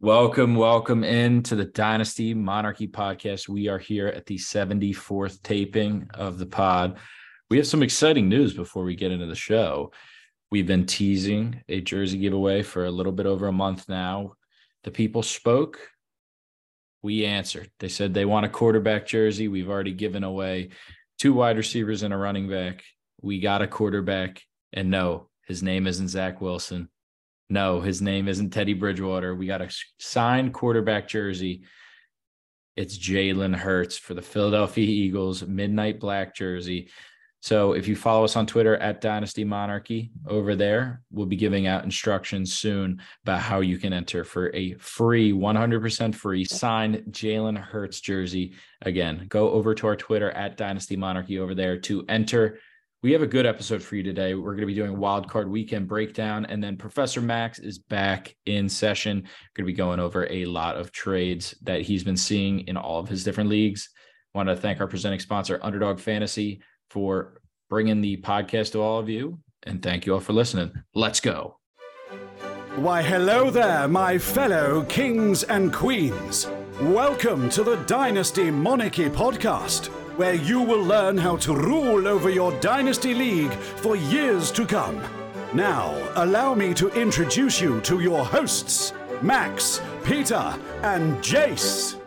Welcome, welcome in to the Dynasty Monarchy podcast. We are here at the 74th taping of the pod. We have some exciting news before we get into the show. We've been teasing a jersey giveaway for a little bit over a month now. The people spoke. We answered. They said they want a quarterback jersey. We've already given away two wide receivers and a running back. We got a quarterback. And no, his name isn't Zach Wilson. No, his name isn't Teddy Bridgewater. We got a signed quarterback jersey. It's Jalen Hurts for the Philadelphia Eagles, midnight black jersey. So if you follow us on Twitter at Dynasty Monarchy over there, we'll be giving out instructions soon about how you can enter for a free, 100% free signed Jalen Hurts jersey. Again, go over to our Twitter at Dynasty Monarchy over there to enter we have a good episode for you today. We're going to be doing wild card weekend breakdown, and then Professor Max is back in session. We're going to be going over a lot of trades that he's been seeing in all of his different leagues. Want to thank our presenting sponsor, Underdog Fantasy, for bringing the podcast to all of you, and thank you all for listening. Let's go. Why, hello there, my fellow kings and queens. Welcome to the Dynasty Monarchy podcast where you will learn how to rule over your Dynasty League for years to come. Now, allow me to introduce you to your hosts, Max, Peter, and Jace.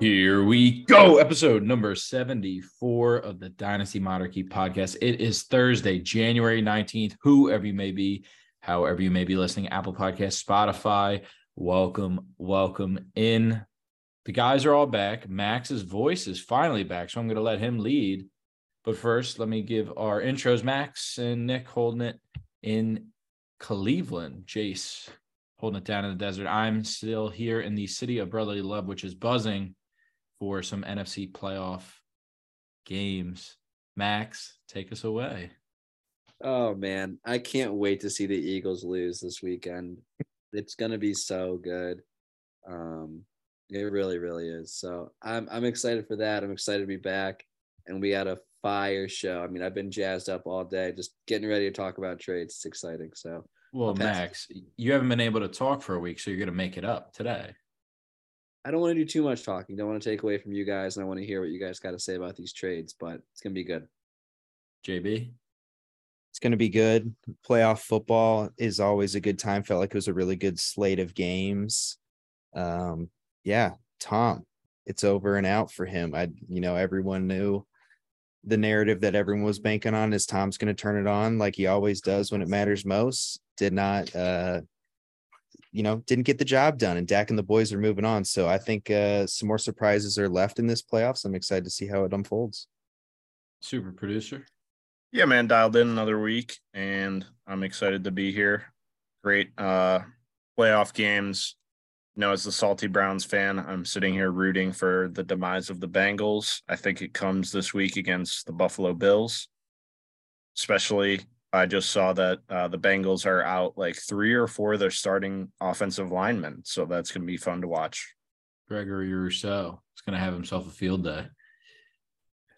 Here we go. Episode number 74 of the Dynasty Monarchy podcast. It is Thursday, January 19th. Whoever you may be, however you may be listening, Apple Podcast, Spotify, welcome, welcome in the guys are all back. Max's voice is finally back, so I'm going to let him lead. But first, let me give our intros. Max and Nick holding it in Cleveland. Jace holding it down in the desert. I'm still here in the city of brotherly love, which is buzzing for some NFC playoff games. Max, take us away. Oh man, I can't wait to see the Eagles lose this weekend. It's gonna be so good. Um, it really, really is. So I'm I'm excited for that. I'm excited to be back, and we had a fire show. I mean, I've been jazzed up all day, just getting ready to talk about trades. It's exciting. So well, Max, you haven't been able to talk for a week, so you're gonna make it up today. I don't want to do too much talking. Don't want to take away from you guys, and I want to hear what you guys got to say about these trades. But it's gonna be good. JB, it's going to be good. Playoff football is always a good time. Felt like it was a really good slate of games. Um, yeah, Tom, it's over and out for him. I, you know, everyone knew the narrative that everyone was banking on is Tom's going to turn it on like he always does when it matters most. Did not, uh, you know, didn't get the job done, and Dak and the boys are moving on. So I think uh, some more surprises are left in this playoffs. I'm excited to see how it unfolds. Super producer. Yeah, man, dialed in another week, and I'm excited to be here. Great uh, playoff games know, as the Salty Browns fan, I'm sitting here rooting for the demise of the Bengals. I think it comes this week against the Buffalo Bills. Especially, I just saw that uh, the Bengals are out like three or four of their starting offensive linemen. So that's going to be fun to watch. Gregory Rousseau is going to have himself a field day.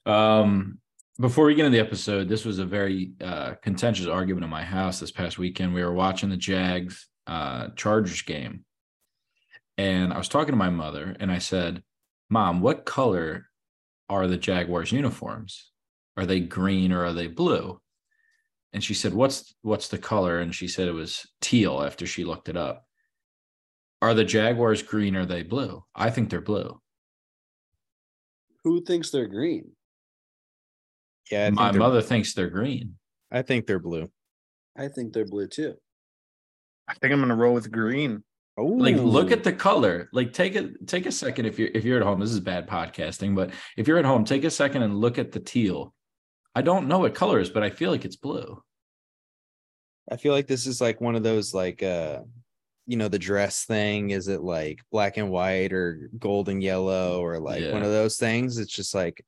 Um, before we get into the episode, this was a very uh, contentious argument in my house this past weekend. We were watching the Jags uh, Chargers game and I was talking to my mother and I said, Mom, what color are the Jaguars uniforms? Are they green or are they blue? And she said, What's what's the color? And she said it was teal after she looked it up. Are the Jaguars green or are they blue? I think they're blue. Who thinks they're green? Yeah, my mother thinks they're green. I think they're blue. I think they're blue too. I think I'm gonna roll with green. Oh, like look at the color. Like take a take a second if you're if you're at home. This is bad podcasting, but if you're at home, take a second and look at the teal. I don't know what color is, but I feel like it's blue. I feel like this is like one of those like uh you know the dress thing is it like black and white or gold and yellow or like yeah. one of those things it's just like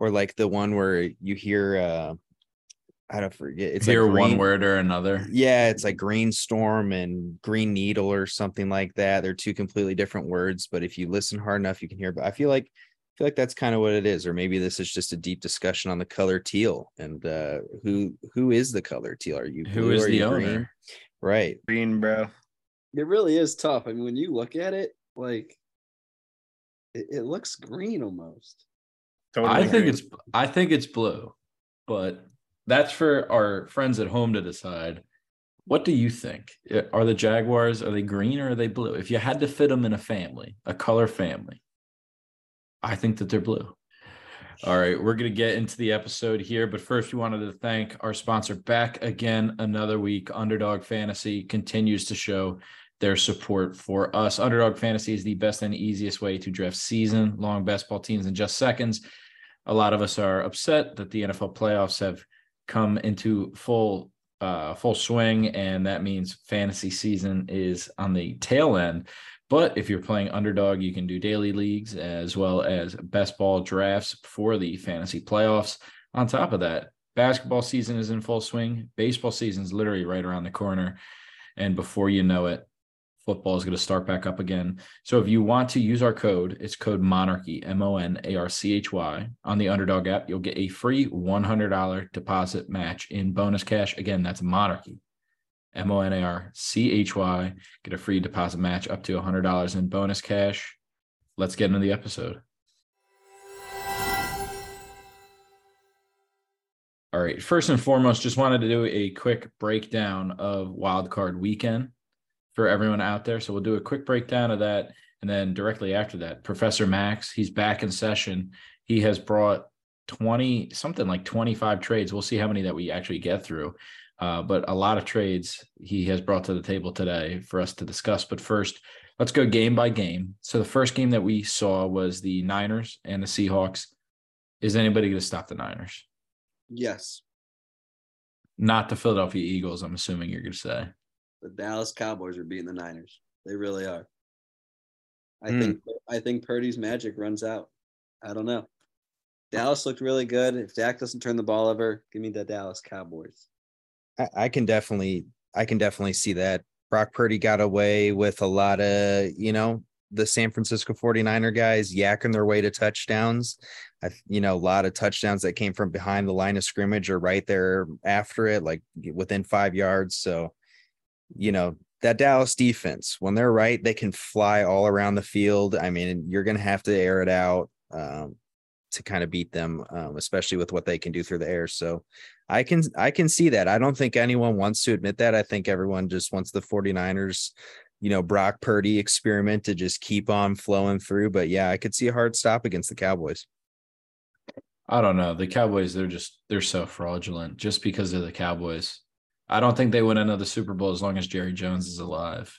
or like the one where you hear uh I don't forget. It's Hear like green, one word or another. Yeah, it's like green storm and green needle or something like that. They're two completely different words, but if you listen hard enough, you can hear. But I feel like I feel like that's kind of what it is, or maybe this is just a deep discussion on the color teal and uh, who who is the color teal? Are you who is the owner? Green? Right, green, bro. It really is tough. I mean, when you look at it, like it, it looks green almost. Totally I think it's I think it's blue, but that's for our friends at home to decide. What do you think? Are the Jaguars are they green or are they blue? If you had to fit them in a family, a color family, I think that they're blue. All right, we're going to get into the episode here, but first we wanted to thank our sponsor back again another week. Underdog Fantasy continues to show their support for us. Underdog Fantasy is the best and easiest way to draft season long best ball teams in just seconds. A lot of us are upset that the NFL playoffs have come into full uh, full swing, and that means fantasy season is on the tail end. But if you're playing underdog, you can do daily leagues as well as best ball drafts for the fantasy playoffs. On top of that, basketball season is in full swing. Baseball season is literally right around the corner. And before you know it, football is going to start back up again. So if you want to use our code, it's code monarchy, M O N A R C H Y, on the underdog app. You'll get a free $100 deposit match in bonus cash. Again, that's monarchy, M O N A R C H Y. Get a free deposit match up to $100 in bonus cash. Let's get into the episode. All right. First and foremost, just wanted to do a quick breakdown of wildcard weekend for everyone out there. So we'll do a quick breakdown of that. And then directly after that, Professor Max, he's back in session. He has brought 20, something like 25 trades. We'll see how many that we actually get through. Uh, but a lot of trades he has brought to the table today for us to discuss. But first, let's go game by game. So the first game that we saw was the Niners and the Seahawks. Is anybody going to stop the Niners? Yes, Not the Philadelphia Eagles, I'm assuming you're going to say. The Dallas Cowboys are beating the Niners. They really are. I Hmm. think I think Purdy's magic runs out. I don't know. Dallas looked really good. If Dak doesn't turn the ball over, give me the Dallas Cowboys. I, I can definitely I can definitely see that. Brock Purdy got away with a lot of, you know, the San Francisco 49er guys yakking their way to touchdowns. I, you know, a lot of touchdowns that came from behind the line of scrimmage or right there after it, like within five yards. So, you know, that Dallas defense, when they're right, they can fly all around the field. I mean, you're going to have to air it out um, to kind of beat them, um, especially with what they can do through the air. So, I can I can see that. I don't think anyone wants to admit that. I think everyone just wants the 49ers, you know, Brock Purdy experiment to just keep on flowing through. But yeah, I could see a hard stop against the Cowboys. I don't know. The Cowboys, they're just they're so fraudulent just because of the Cowboys. I don't think they win another Super Bowl as long as Jerry Jones is alive.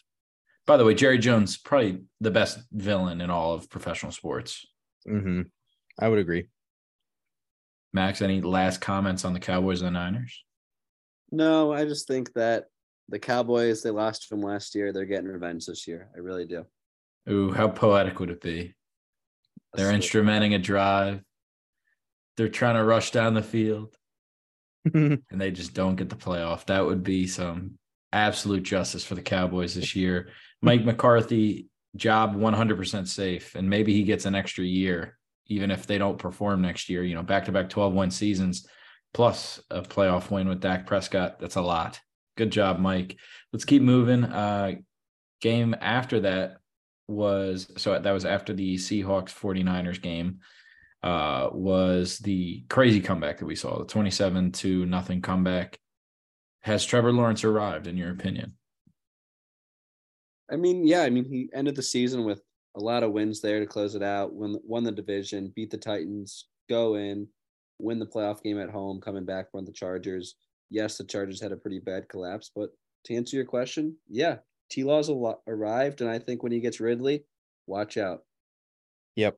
By the way, Jerry Jones probably the best villain in all of professional sports. hmm I would agree. Max, any last comments on the Cowboys and the Niners? No, I just think that the Cowboys, they lost from last year. They're getting revenge this year. I really do. Ooh, how poetic would it be? They're instrumenting a drive. They're trying to rush down the field and they just don't get the playoff. That would be some absolute justice for the Cowboys this year. Mike McCarthy, job 100% safe. And maybe he gets an extra year, even if they don't perform next year. You know, back to back 12 win seasons plus a playoff win with Dak Prescott. That's a lot. Good job, Mike. Let's keep moving. Uh, game after that was so that was after the Seahawks 49ers game uh, was the crazy comeback that we saw, the 27 to nothing comeback. Has Trevor Lawrence arrived, in your opinion? I mean, yeah, I mean, he ended the season with a lot of wins there to close it out. Won, won the division, beat the Titans, go in, win the playoff game at home, coming back from the Chargers. Yes, the Chargers had a pretty bad collapse, but to answer your question, yeah, T Law's arrived, and I think when he gets Ridley, watch out. Yep.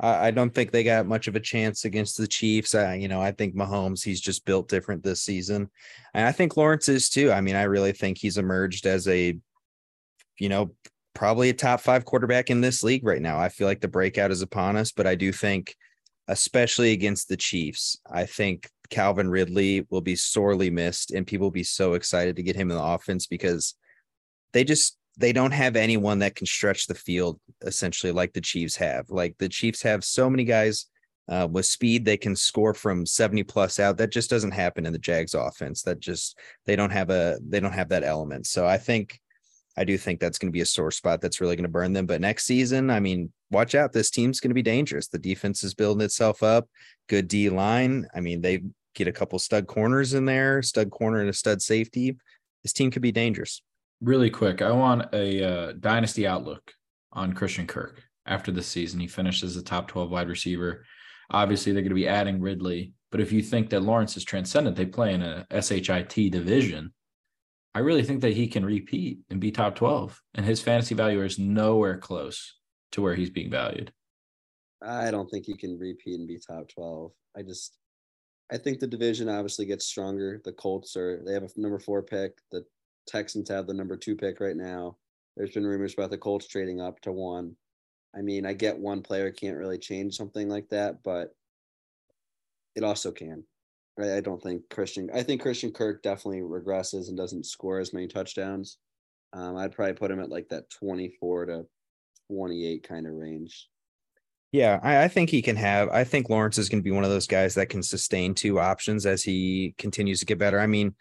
I, I don't think they got much of a chance against the Chiefs. I, you know, I think Mahomes, he's just built different this season. And I think Lawrence is too. I mean, I really think he's emerged as a, you know, probably a top five quarterback in this league right now. I feel like the breakout is upon us, but I do think, especially against the Chiefs, I think Calvin Ridley will be sorely missed and people will be so excited to get him in the offense because they just they don't have anyone that can stretch the field essentially like the Chiefs have. Like the Chiefs have so many guys uh, with speed they can score from 70 plus out. That just doesn't happen in the Jags offense. That just they don't have a they don't have that element. So I think I do think that's going to be a sore spot that's really going to burn them. But next season, I mean, watch out. This team's going to be dangerous. The defense is building itself up. Good D line. I mean, they get a couple stud corners in there, stud corner and a stud safety. This team could be dangerous. Really quick, I want a uh, dynasty outlook on Christian Kirk after the season. He finished as a top 12 wide receiver. Obviously, they're going to be adding Ridley. But if you think that Lawrence is transcendent, they play in a SHIT division. I really think that he can repeat and be top 12. And his fantasy value is nowhere close to where he's being valued. I don't think he can repeat and be top 12. I just, I think the division obviously gets stronger. The Colts are, they have a number four pick. The Texans have the number two pick right now. There's been rumors about the Colts trading up to one. I mean, I get one player can't really change something like that, but it also can. I, I don't think Christian. I think Christian Kirk definitely regresses and doesn't score as many touchdowns. Um, I'd probably put him at like that 24 to 28 kind of range. Yeah, I, I, think he can have. I think Lawrence is going to be one of those guys that can sustain two options as he continues to get better. I mean,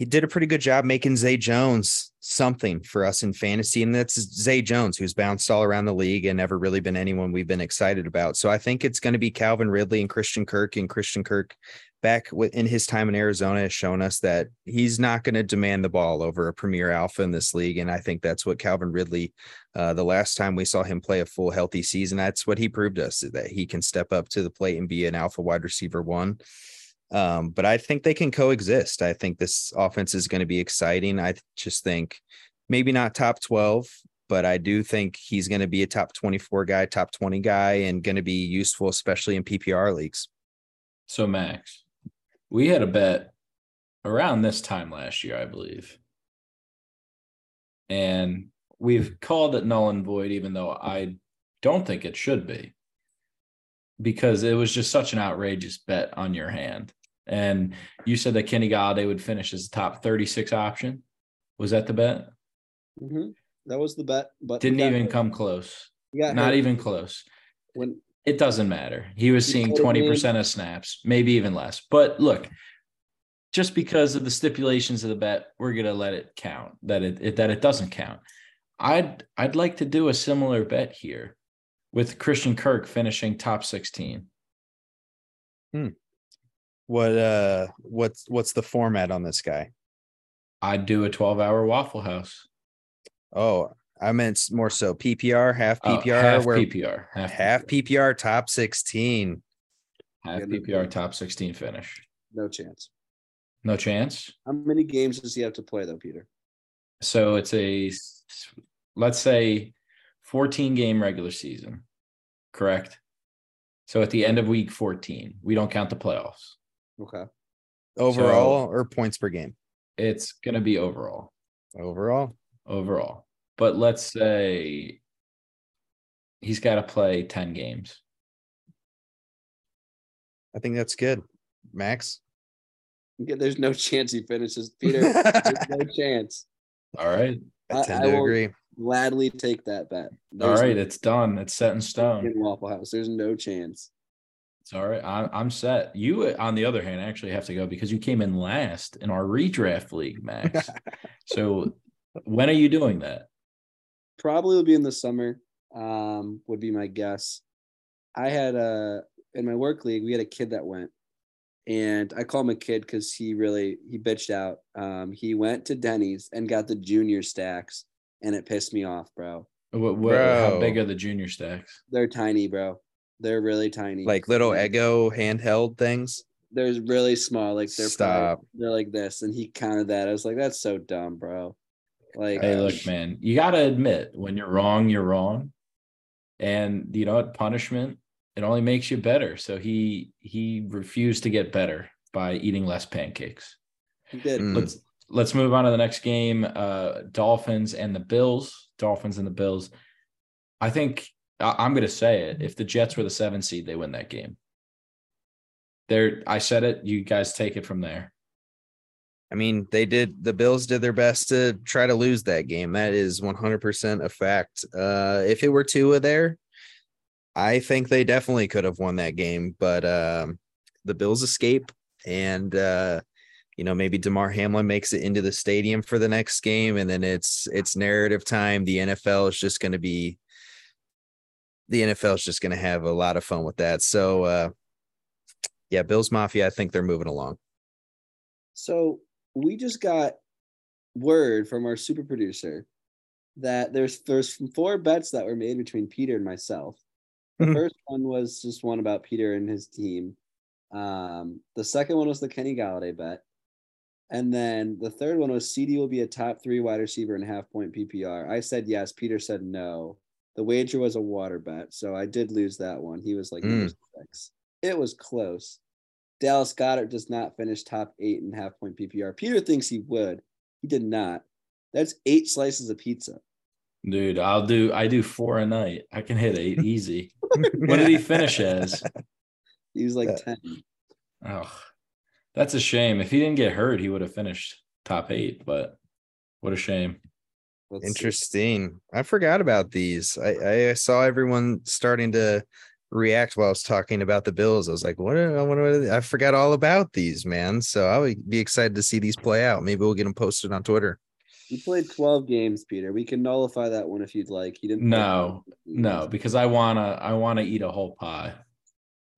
he did a pretty good job making Zay Jones something for us in fantasy. And that's Zay Jones, who's bounced all around the league and never really been anyone we've been excited about. So I think it's going to be Calvin Ridley and Christian Kirk. And Christian Kirk, back in his time in Arizona, has shown us that he's not going to demand the ball over a premier alpha in this league. And I think that's what Calvin Ridley, uh, the last time we saw him play a full healthy season, that's what he proved us that he can step up to the plate and be an alpha wide receiver one. Um, but I think they can coexist. I think this offense is going to be exciting. I just think maybe not top 12, but I do think he's going to be a top 24 guy, top 20 guy, and going to be useful, especially in PPR leagues. So, Max, we had a bet around this time last year, I believe. And we've called it null and void, even though I don't think it should be because it was just such an outrageous bet on your hand. And you said that Kenny Golladay would finish as the top 36 option. Was that the bet? Mm-hmm. That was the bet, but didn't even hurt. come close. Yeah, not even close. When it doesn't matter, he was seeing 20% of snaps, maybe even less. But look, just because of the stipulations of the bet, we're gonna let it count that it, it that it doesn't count. I'd I'd like to do a similar bet here with Christian Kirk finishing top 16. Hmm what uh what's what's the format on this guy? I'd do a 12 hour waffle house. Oh i meant more so ppr half ppr oh, half ppr half, half PPR. PPR top 16 half ppr top 16 finish. No chance. No chance? How many games does he have to play though peter? So it's a let's say 14 game regular season correct? So at the end of week 14 we don't count the playoffs Okay. Overall so or points per game? It's going to be overall. Overall? Overall. But let's say he's got to play 10 games. I think that's good. Max? Yeah, there's no chance he finishes. Peter, there's no chance. All right. I tend to I agree. Gladly take that bet. There's All right, no, it's done. It's set in stone. In Waffle House, there's no chance. It's all right. I'm, I'm set. You, on the other hand, actually have to go because you came in last in our redraft league, Max. so when are you doing that? Probably will be in the summer. Um, would be my guess. I had a in my work league, we had a kid that went, and I call him a kid because he really he bitched out. Um, he went to Denny's and got the junior stacks, and it pissed me off, bro. What, what how big are the junior stacks? They're tiny, bro. They're really tiny. Like little Eggo handheld things. They're really small. Like they're stop. Probably, they're like this, and he counted that. I was like, that's so dumb, bro. Like, hey, look, man, you got to admit when you're wrong, you're wrong, and you know what? Punishment it only makes you better. So he he refused to get better by eating less pancakes. He did. Mm. Let's let's move on to the next game. Uh, Dolphins and the Bills. Dolphins and the Bills. I think I'm going to say it. If the Jets were the seven seed, they win that game. There, I said it. You guys take it from there. I mean, they did. The Bills did their best to try to lose that game. That is 100% a fact. Uh, if it were Tua there, I think they definitely could have won that game. But um, the Bills escape, and uh, you know, maybe Damar Hamlin makes it into the stadium for the next game, and then it's it's narrative time. The NFL is just going to be the NFL is just going to have a lot of fun with that. So, uh, yeah, Bills Mafia, I think they're moving along. So we just got word from our super producer that there's there's four bets that were made between Peter and myself. The Mhm. first one was just one about Peter and his team. Um, the second one was the Kenny Golladay bet. And then the third one was CeeDee will be a top three wide receiver in half point PPR. I said yes. Peter said no. The wager was a water bet. So I did lose that one. He was like hmm. number six. It was close. Dallas Goedert does not finish top eight in half point PPR. Peter thinks he would. He did not. That's eight slices of pizza. Dude, I'll do I do four a night. I can hit eight easy. What did he finish as? He was like Yeah. 10. Oh, that's a shame. If he didn't get hurt, he would have finished top eight, but what a shame. Let's see. Interesting. I forgot about these. I, I saw everyone starting to react while I was talking about the Bills. I was like, what? Are, what are they? I forgot all about these, man. So I would be excited to see these play out. Maybe we'll get them posted on Twitter. He played 12 games, Peter. We can nullify that one if you'd like. He didn't. No, 12 No, because I wanna I wanna eat a whole pie.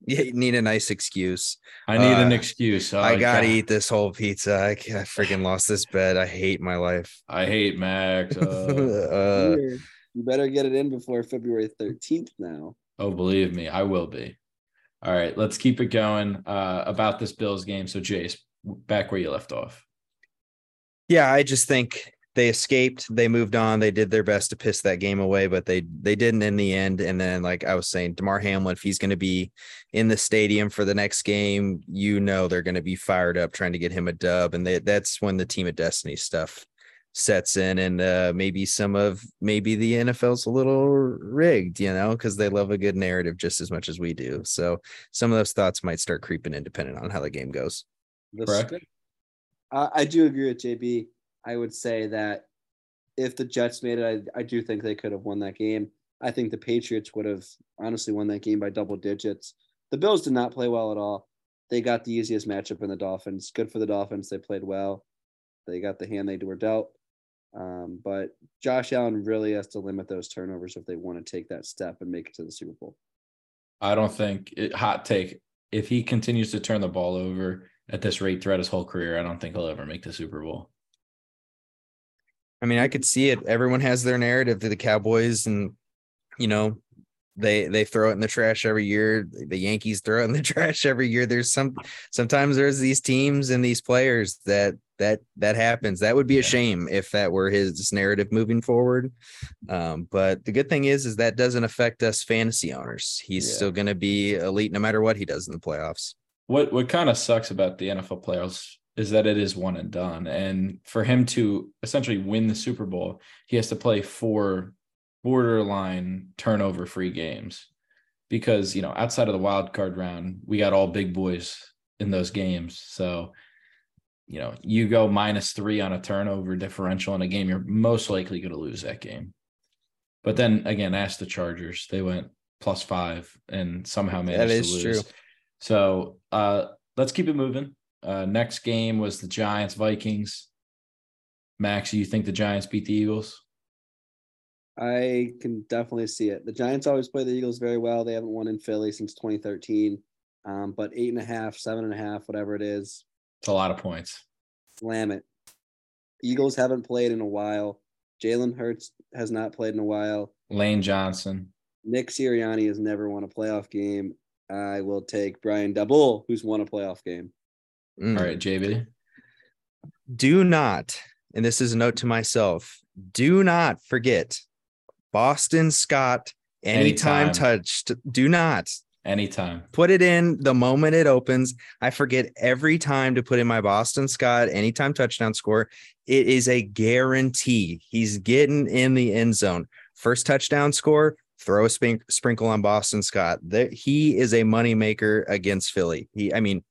Yeah, you need a nice excuse. I need an Uh, excuse. I Oh, gotta God. eat this whole pizza. I, I freaking lost this bet. I hate my life. I hate Max. Uh, Uh, you better get it in before February 13th now. oh, believe me, I will be. All right, let's keep it going. Uh, about this Bills game. So, Jace, back where you left off. yeah, I just think they escaped. They moved on. They did their best to piss that game away, but they they didn't in the end. And then, like I was saying, Damar Hamlin, if he's going to be in the stadium for the next game, you know they're going to be fired up trying to get him a dub, and they, that's when the team of destiny stuff sets in, and uh, maybe some of maybe the NFL's a little rigged, you know, because they love a good narrative just as much as we do. So some of those thoughts might start creeping in, depending on how the game goes. The Correct. I I do agree with JB. I would say that if the Jets made it, I, I do think they could have won that game. I think the Patriots would have honestly won that game by double digits. The Bills did not play well at all. They got the easiest matchup in the Dolphins. Good for the Dolphins. They played well. They got the hand they were dealt. Um, but Josh Allen really has to limit those turnovers if they want to take that step and make it to the Super Bowl. I don't think it, hot take. If he continues to turn the ball over at this rate throughout his whole career, I don't think he'll ever make the Super Bowl. I mean, I could see it. Everyone has their narrative to the Cowboys, and you know, they they throw it in the trash every year. The Yankees throw it in the trash every year. There's some sometimes there's these teams and these players that that that happens. That would be a shame if that were his narrative moving forward. Um, but the good thing is, is that doesn't affect us fantasy owners. He's Yeah. still going to be elite no matter what he does in the playoffs. What what kind of sucks about the NFL playoffs is that it is one and done. And for him to essentially win the Super Bowl, he has to play four borderline turnover free games. Because, you know, outside of the wild card round, we got all big boys in those games. So, you know, you go minus three on a turnover differential in a game, you're most likely going to lose that game. But then again, ask the Chargers. They went plus five and somehow managed to lose. true. So uh let's keep it moving. Uh next game was the Giants Vikings. Max, you think the Giants beat the Eagles? I can definitely see it. The Giants always play the Eagles very well. They haven't won in Philly since 2013. Um, but eight and a half, seven and a half, whatever it is, It's a lot of points. slam it. Eagles haven't played in a while. Jalen Hurts has not played in a while. Lane Johnson. Nick Sirianni has never won a playoff game. I will take Brian Daboll, who's won a playoff game. Mm. All right, JB. do not, and this is a note to myself, do not forget Boston Scott anytime, Anytime. touched. Do not Anytime. put it in the moment it opens. I forget every time to put in my Boston Scott anytime touchdown score. It is a guarantee. He's getting in the end zone. First touchdown score, throw a sprinkle on Boston Scott. There, he is a moneymaker against Philly. He, I mean,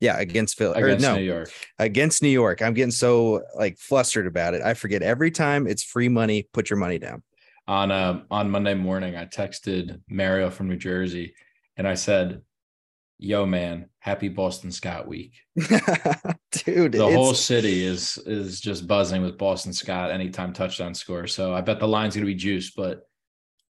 yeah, against Philly. Against no, New York. against New York. I'm getting so like flustered about it. I forget every time it's free money. Put your money down. On uh on Monday morning, I texted Mario from New Jersey and I said, Yo, man, happy Boston Scott week. Dude, The whole city is is just buzzing with Boston Scott anytime touchdown score. So I bet the line's gonna be juiced, but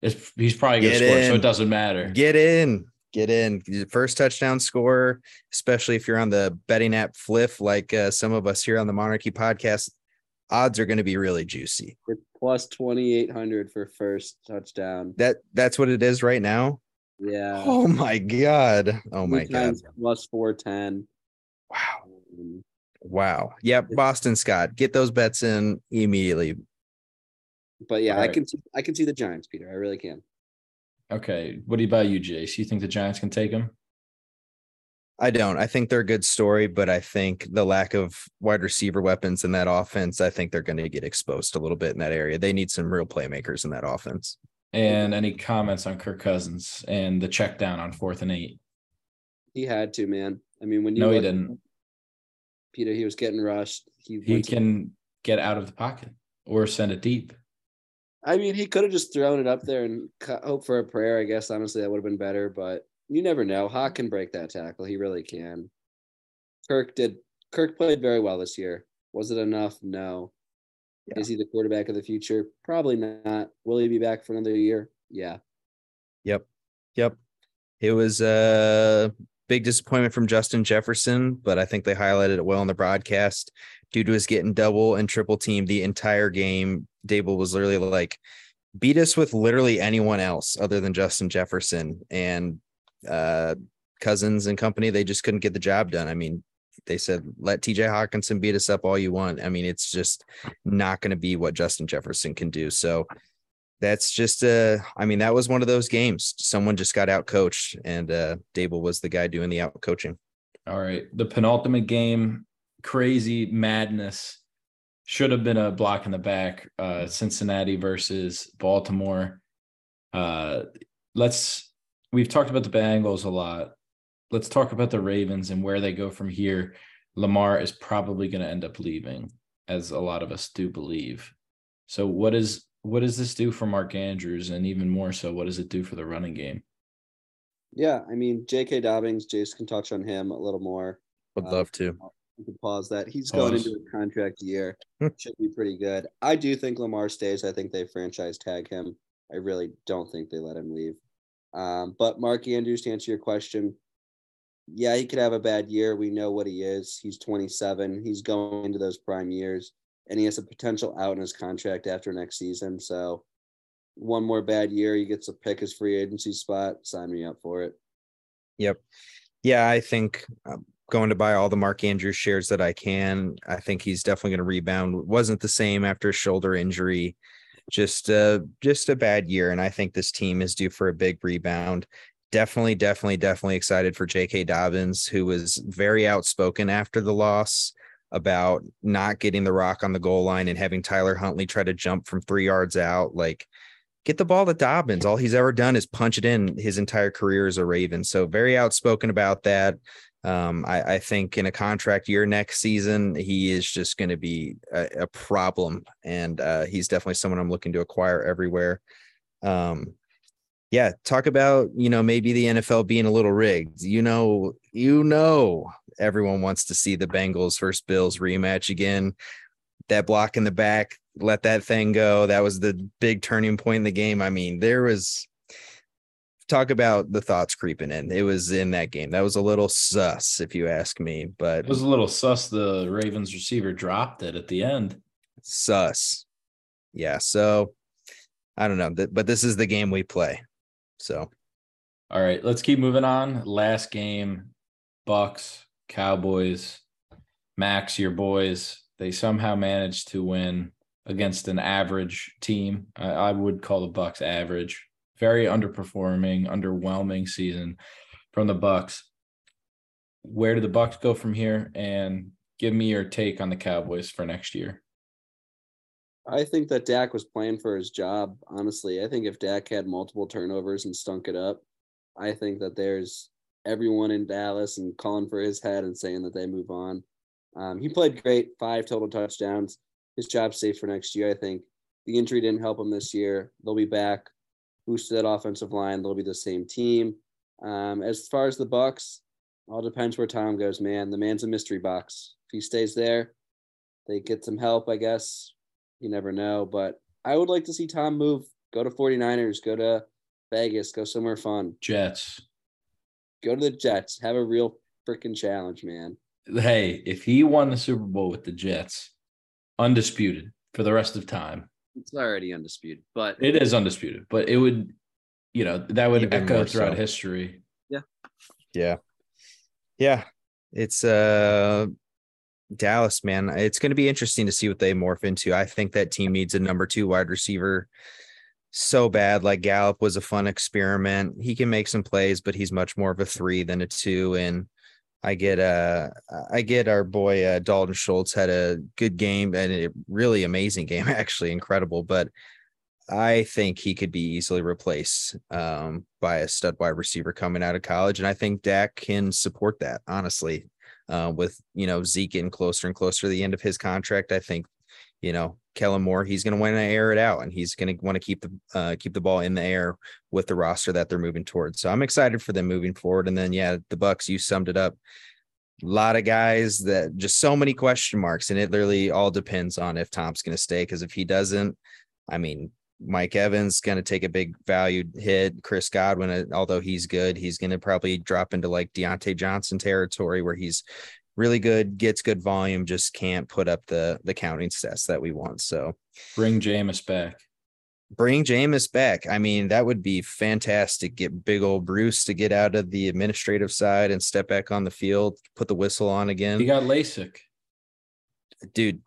it's he's probably gonna Get score, so it doesn't matter. Get in, get in. First touchdown scorer, especially if you're on the betting app Fliff, like uh, some of us here on the Monarchy podcast, odds are going to be really juicy. It's plus 2,800 for first touchdown. That that's what it is right now. Yeah. Oh my god. Oh my god. Plus 410. Wow. Um, Wow. Yep. Boston Scott, get those bets in immediately. But yeah, I Alright. can see, I can see the Giants, Peter. I really can. Okay. What about you, buy you, Jace? You think the Giants can take him? I don't. I think they're a good story, but I think the lack of wide receiver weapons in that offense, I think they're going to get exposed a little bit in that area. They need some real playmakers in that offense. And any comments on Kirk Cousins and the check down on fourth and eight? He had to, man. I mean, when you No, he didn't. Peter, he was getting rushed. He, He went to- can get out of the pocket or send it deep. I mean, he could have just thrown it up there and cut, hope for a prayer. I guess honestly, that would have been better. But you never know. Hock can break that tackle. He really can. Kirk did. Kirk played very well this year. Was it enough? No. Yeah. Is he the quarterback of the future? Probably not. Will he be back for another year? Yeah. Yep. Yep. It was a big disappointment from Justin Jefferson, but I think they highlighted it well in the broadcast. Dude was getting double and triple teamed the entire game. Daboll was literally like, beat us with literally anyone else other than Justin Jefferson and uh Cousins and company. They just couldn't get the job done. I mean, they said, let TJ Hockenson beat us up all you want. I mean, it's just not going to be what Justin Jefferson can do. So that's just uh I mean, that was one of those games. Someone just got out coached and uh Daboll was the guy doing the out coaching. All right. The penultimate game, crazy madness. Should have been a block in the back. Uh, Cincinnati versus Baltimore. Uh, let's we've talked about the Bengals a lot. Let's talk about the Ravens and where they go from here. Lamar is probably going to end up leaving, as a lot of us do believe. So what is what does this do for Mark Andrews, and even more so, what does it do for the running game? Yeah. I mean, J.K. Dobbins, Jason can touch on him a little more. Would Uh, love to. We can pause that. He's going into a contract year. Hmm. Should be pretty good. I do think Lamar stays. I think they franchise tag him. I really don't think they let him leave. Um, but Mark Andrews, to answer your question, yeah, he could have a bad year. We know what he is. He's 27. He's going into those prime years, and he has a potential out in his contract after next season. So, one more bad year, he gets to pick his free agency spot. Sign me up for it. Yep. Yeah, I think I'm going to buy all the Mark Andrews shares that I can. I think he's definitely going to rebound. Wasn't the same after a shoulder injury. Just uh just a bad year. And I think this team is due for a big rebound. Definitely, definitely, definitely excited for J.K. Dobbins, who was very outspoken after the loss about not getting the rock on the goal line and having Tyler Huntley try to jump from three yards out. Like get the ball to Dobbins. All he's ever done is punch it in his entire career as a Raven. So very outspoken about that. Um, I, I think in a contract year next season, he is just going to be a, a problem, and uh, he's definitely someone I'm looking to acquire everywhere. Um, yeah, talk about you know maybe the NFL being a little rigged. You know, you know, everyone wants to see the Bengals versus Bills rematch again. That block in the back, let that thing go. That was the big turning point in the game. I mean, there was talk about the thoughts creeping in. It was in that game. That was a little sus, if you ask me, but It was a little sus. The Ravens receiver dropped it at the end. sus. Yeah. So I don't know, but this is the game we play. So All right, let's keep moving on. Last game, Bucks, Cowboys, Max, your boys. They somehow managed to win against an average team. I, I would call the Bucks average. Very underperforming, underwhelming season from the Bucks. Where do the Bucks go from here? And give me your take on the Cowboys for next year. I think that Dak was playing for his job. Honestly, I think if Dak had multiple turnovers and stunk it up, I think that there's everyone in Dallas and calling for his head and saying that they move on. Um, he played great, five total touchdowns. His job's safe for next year. I think the injury didn't help him this year. They'll be back, boosted that offensive line. They'll be the same team. Um, as far as the Bucks, All depends where Tom goes, man. The man's a mystery box. If he stays there, they get some help, I guess. You never know. But I would like to see Tom move, go to 49ers, go to Vegas, go somewhere fun. Jets. Go to the Jets. Have a real freaking challenge, man. Hey, if he won the Super Bowl with the Jets, undisputed for the rest of time. It's already undisputed, but It is undisputed, but it would, you know, that would Even echo throughout so. history. Yeah. Yeah. Yeah. It's uh Dallas, man. It's going to be interesting to see what they morph into. I think that team needs a number 2 wide receiver so bad. Like Gallup was a fun experiment. He can make some plays, but he's much more of a 3 than a 2 and I get uh I get our boy uh, Dalton Schultz had a good game and a really amazing game actually incredible but I think he could be easily replaced um, by a stud wide receiver coming out of college, and I think Dak can support that. Honestly, uh, with you know Zeke getting closer and closer to the end of his contract, I think you know Kellen Moore he's going to want to air it out, and he's going to want to keep the uh, keep the ball in the air with the roster that they're moving towards. So I'm excited for them moving forward. And then yeah, the Bucks you summed it up. A lot of guys that just so many question marks, and it literally all depends on if Tom's going to stay. Because if he doesn't, I mean, Mike Evans going to take a big value hit. Chris Godwin, although he's good, he's going to probably drop into like Diontae Johnson territory where he's really good, gets good volume, just can't put up the the counting stats that we want. So Bring Jameis back. bring Jameis back. I mean, that would be fantastic. Get big old Bruce to get out of the administrative side and step back on the field, put the whistle on again He got LASIK. dude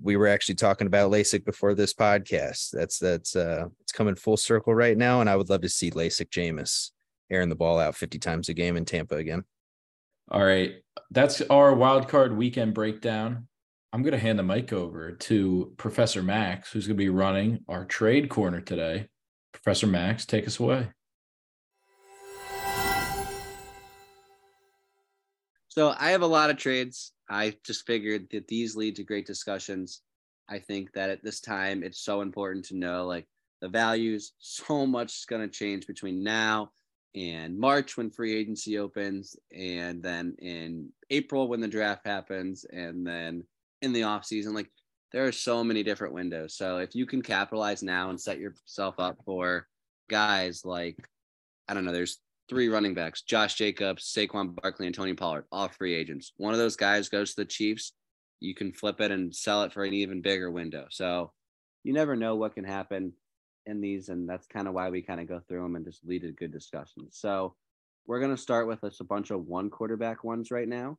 we were actually talking about LASIK before this podcast. That's that's uh it's coming full circle right now, and I would love to see LASIK Jameis airing the ball out 50 times a game in Tampa again. All right. That's our wild card weekend breakdown. I'm going to hand the mic over to Professor Max, who's going to be running our trade corner today. Professor Max, take us away. So I have a lot of trades. I just figured that these lead to great discussions. I think that at this time it's so important to know like the values. So much is going to change between now and March when free agency opens, and then in April when the draft happens, and then in the off season. Like there are so many different windows. So if you can capitalize now and set yourself up for guys like I don't know, there's three running backs Josh Jacobs, Saquon Barkley, and Tony Pollard, all free agents. One of those guys goes to the Chiefs. You can flip it and sell it for an even bigger window. So you never know what can happen in these. And that's kind of why we kind of go through them and just lead a good discussion. So we're going to start with just a bunch of one quarterback ones right now.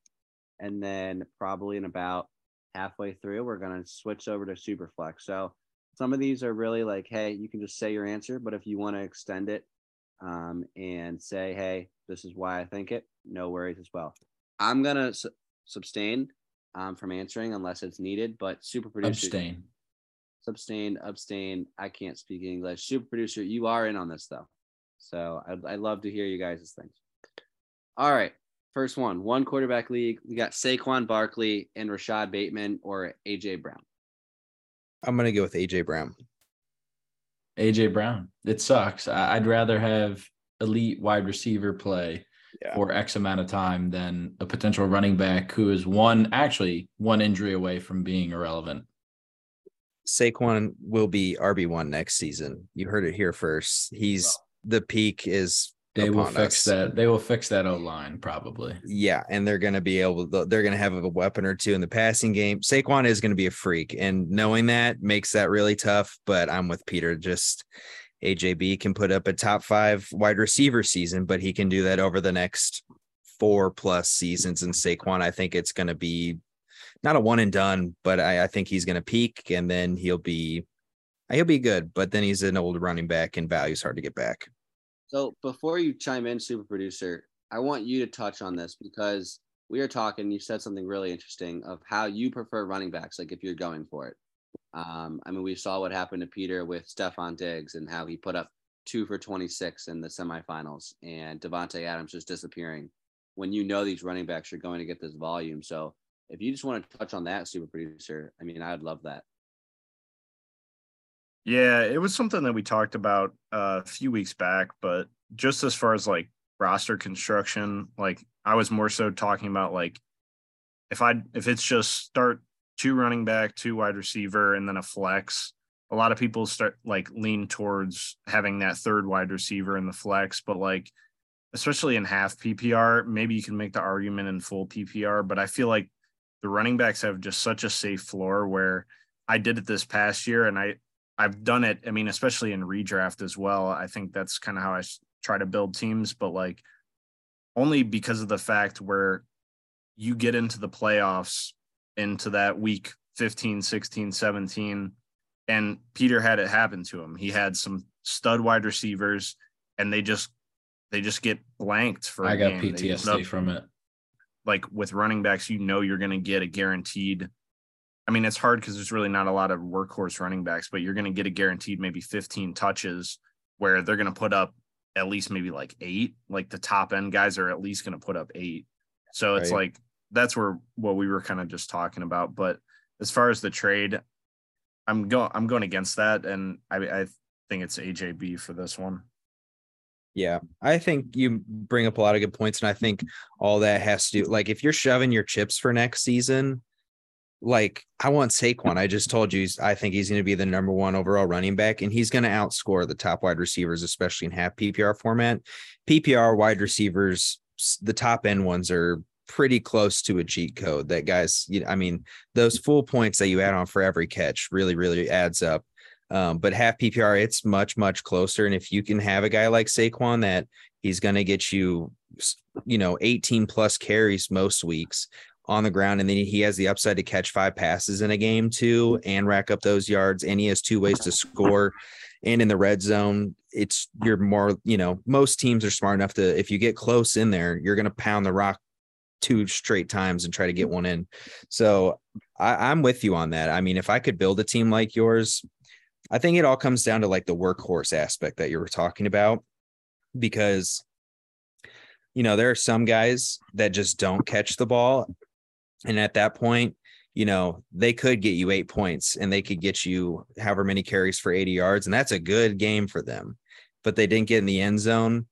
And then probably in about halfway through, we're going to switch over to Superflex. So some of these are really like, hey, you can just say your answer. But if you want to extend it, um, and say, hey, this is why I think it, no worries as well. I'm going to su- abstain um, from answering unless it's needed, but super producer, Abstain. Abstain, abstain. I can't speak English. Super producer, you are in on this though. So I'd, I'd love to hear you guys' things. All right. First one, one quarterback league. We got Saquon Barkley and Rashod Bateman or AJ Brown. I'm gonna go with AJ Brown. AJ Brown. It sucks. I- I'd rather have elite wide receiver play Yeah. for X amount of time than a potential running back who is one actually one injury away from being irrelevant. Saquon will be RB one next season. You heard it here first. He's the peak is They will fix us. that. They will fix that O line probably. Yeah, and they're going to be able to, they're going to have a weapon or two in the passing game. Saquon is going to be a freak, and knowing that makes that really tough. But I'm with Peter. Just AJB can put up a top five wide receiver season, but he can do that over the next four plus seasons. And Saquon, I think it's going to be not a one and done, but I, I think he's going to peak, and then he'll be he'll be good. But then he's an old running back, and value's hard to get back. So before you chime in, super producer, I want you to touch on this because we are talking. You said something really interesting of how you prefer running backs, like if you're going for it. Um, I mean, we saw what happened to Peter with Stefon Diggs and how he put up two for 26 in the semifinals, and Davante Adams just disappearing. When you know these running backs are going to get this volume, so if you just want to touch on that, super producer, I mean, I'd love that. Yeah, it was something that we talked about uh, a few weeks back, but just as far as like roster construction. Like I was more so talking about like if I if it's just start two running back, two wide receiver, and then a flex. A lot of people start like lean towards having that third wide receiver in the flex, but like especially in half PPR, maybe you can make the argument in full PPR, but I feel like the running backs have just such a safe floor where I did it this past year and I I've done it. I mean, especially in redraft as well. I think that's kind of how I try to build teams, but like only because of the fact where you get into the playoffs into that week 15, 16, 17 and Peter had it happen to him. He had some stud wide receivers and they just they just get blanked for I got game. PTSD up, from it. Like with running backs, you know you're going to get a guaranteed I mean, it's hard because there's really not a lot of workhorse running backs, but you're going to get a guaranteed maybe 15 touches where they're going to put up at least maybe like eight. Like the top end guys are at least going to put up eight. So it's right. like that's where what we were kind of just talking about. But as far as the trade, I'm going I'm going against that, and I, I think it's AJB for this one. Yeah, I think you bring up a lot of good points, and I think all that has to do like if you're shoving your chips for next season, like I want Saquon. I just told you I think he's going to be the number one overall running back, and he's going to outscore the top wide receivers, especially in half PPR format. PPR wide receivers, the top end ones are pretty close to a cheat code. That guys, you know, I mean, those full points that you add on for every catch really, really adds up. Um, but half PPR, it's much, much closer. And if you can have a guy like Saquon that he's going to get you, you know, 18 plus carries most weeks on the ground, and then he has the upside to catch five passes in a game too, and rack up those yards. And he has two ways to score. And in the red zone, it's you're more, you know, most teams are smart enough to if you get close in there, you're going to pound the rock two straight times and try to get one in. So I, I'm with you on that. I mean, if I could build a team like yours, I think it all comes down to like the workhorse aspect that you were talking about, because you know there are some guys that just don't catch the ball and at that point, you know, they could get you eight points and they could get you however many carries for 80 yards. And that's a good game for them. But they didn't get in the end zone.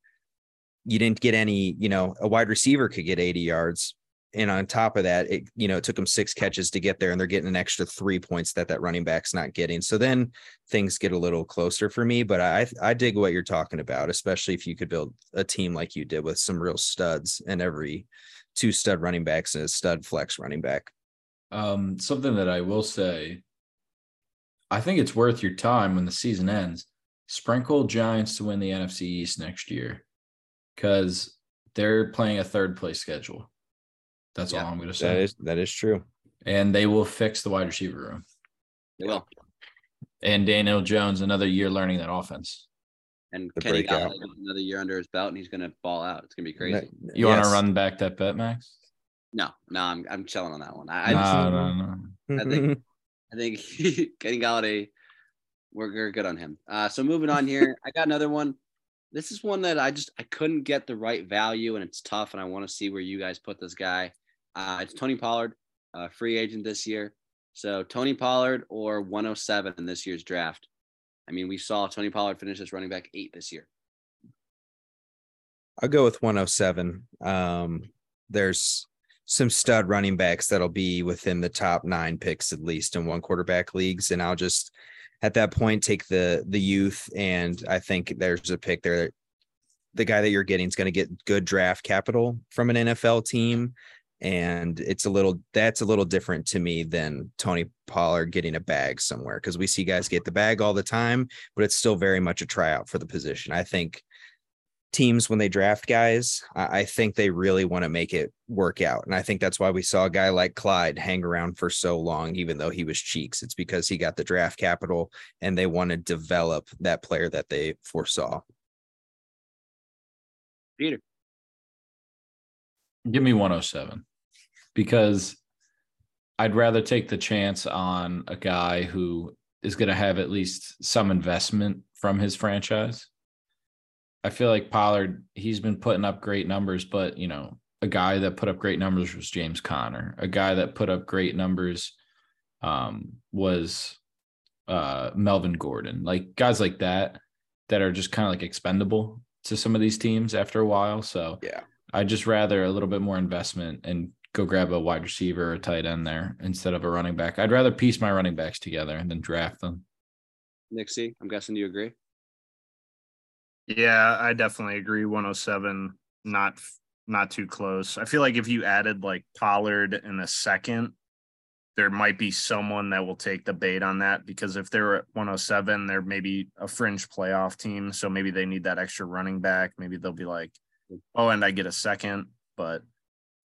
You didn't get any, you know, a wide receiver could get 80 yards. And on top of that, it, you know, it took them six catches to get there and they're getting an extra three points that that running back's not getting. So then things get a little closer for me. But I, I dig what you're talking about, especially if you could build a team like you did with some real studs and every two stud running backs and a stud flex running back. Um, something that I will say, I think it's worth your time when the season ends. Sprinkle Giants to win the NFC East next year because they're playing a third place schedule. That's yeah, all I'm going to say. That is that is true. And they will fix the wide receiver room. They will. And Daniel Jones, another year learning that offense and the Kenny Golladay another year under his belt, and he's gonna ball out. It's gonna be crazy. You yes. want to run back that bet, Max? No, no, I'm I'm chilling on that one. I, I no, no, no. I think I think Kenny Golladay, we're, we're good on him. Uh, so moving on here, I got another one. This is one that I just I couldn't get the right value, and it's tough. And I want to see where you guys put this guy. Uh, it's Tony Pollard, uh, free agent this year. So Tony Pollard or 107 in this year's draft. I mean, we saw Tony Pollard finish as running back eight this year. I'll go with 107. Um, there's some stud running backs that'll be within the top nine picks at least in one quarterback leagues, and I'll just at that point take the the youth, and I think there's a pick there. The guy that you're getting is going to get good draft capital from an NFL team, and it's a little that's a little different to me than Tony Pollard getting a bag somewhere because we see guys get the bag all the time, but it's still very much a tryout for the position. I think teams when they draft guys, I think they really want to make it work out, and I think that's why we saw a guy like Clyde hang around for so long, even though he was cheeks. It's because he got the draft capital and they want to develop that player that they foresaw. Peter. Give me 107 because I'd rather take the chance on a guy who is going to have at least some investment from his franchise. I feel like Pollard, he's been putting up great numbers, but you know, a guy that put up great numbers was James Conner. A guy that put up great numbers um, was uh, Melvin Gordon. Like guys like that that are just kind of like expendable. to some of these teams after a while. So Yeah. I'd just rather a little bit more investment and go grab a wide receiver or a tight end there instead of a running back. I'd rather piece my running backs together and then draft them. Nixie, I'm guessing you agree. Yeah, I definitely agree. 107, not not too close. I feel like if you added like Pollard in a second, there might be someone that will take the bait on that because if they're at 107, they're maybe a fringe playoff team. So maybe they need that extra running back. Maybe they'll be like, hmm. oh, and I get a second. But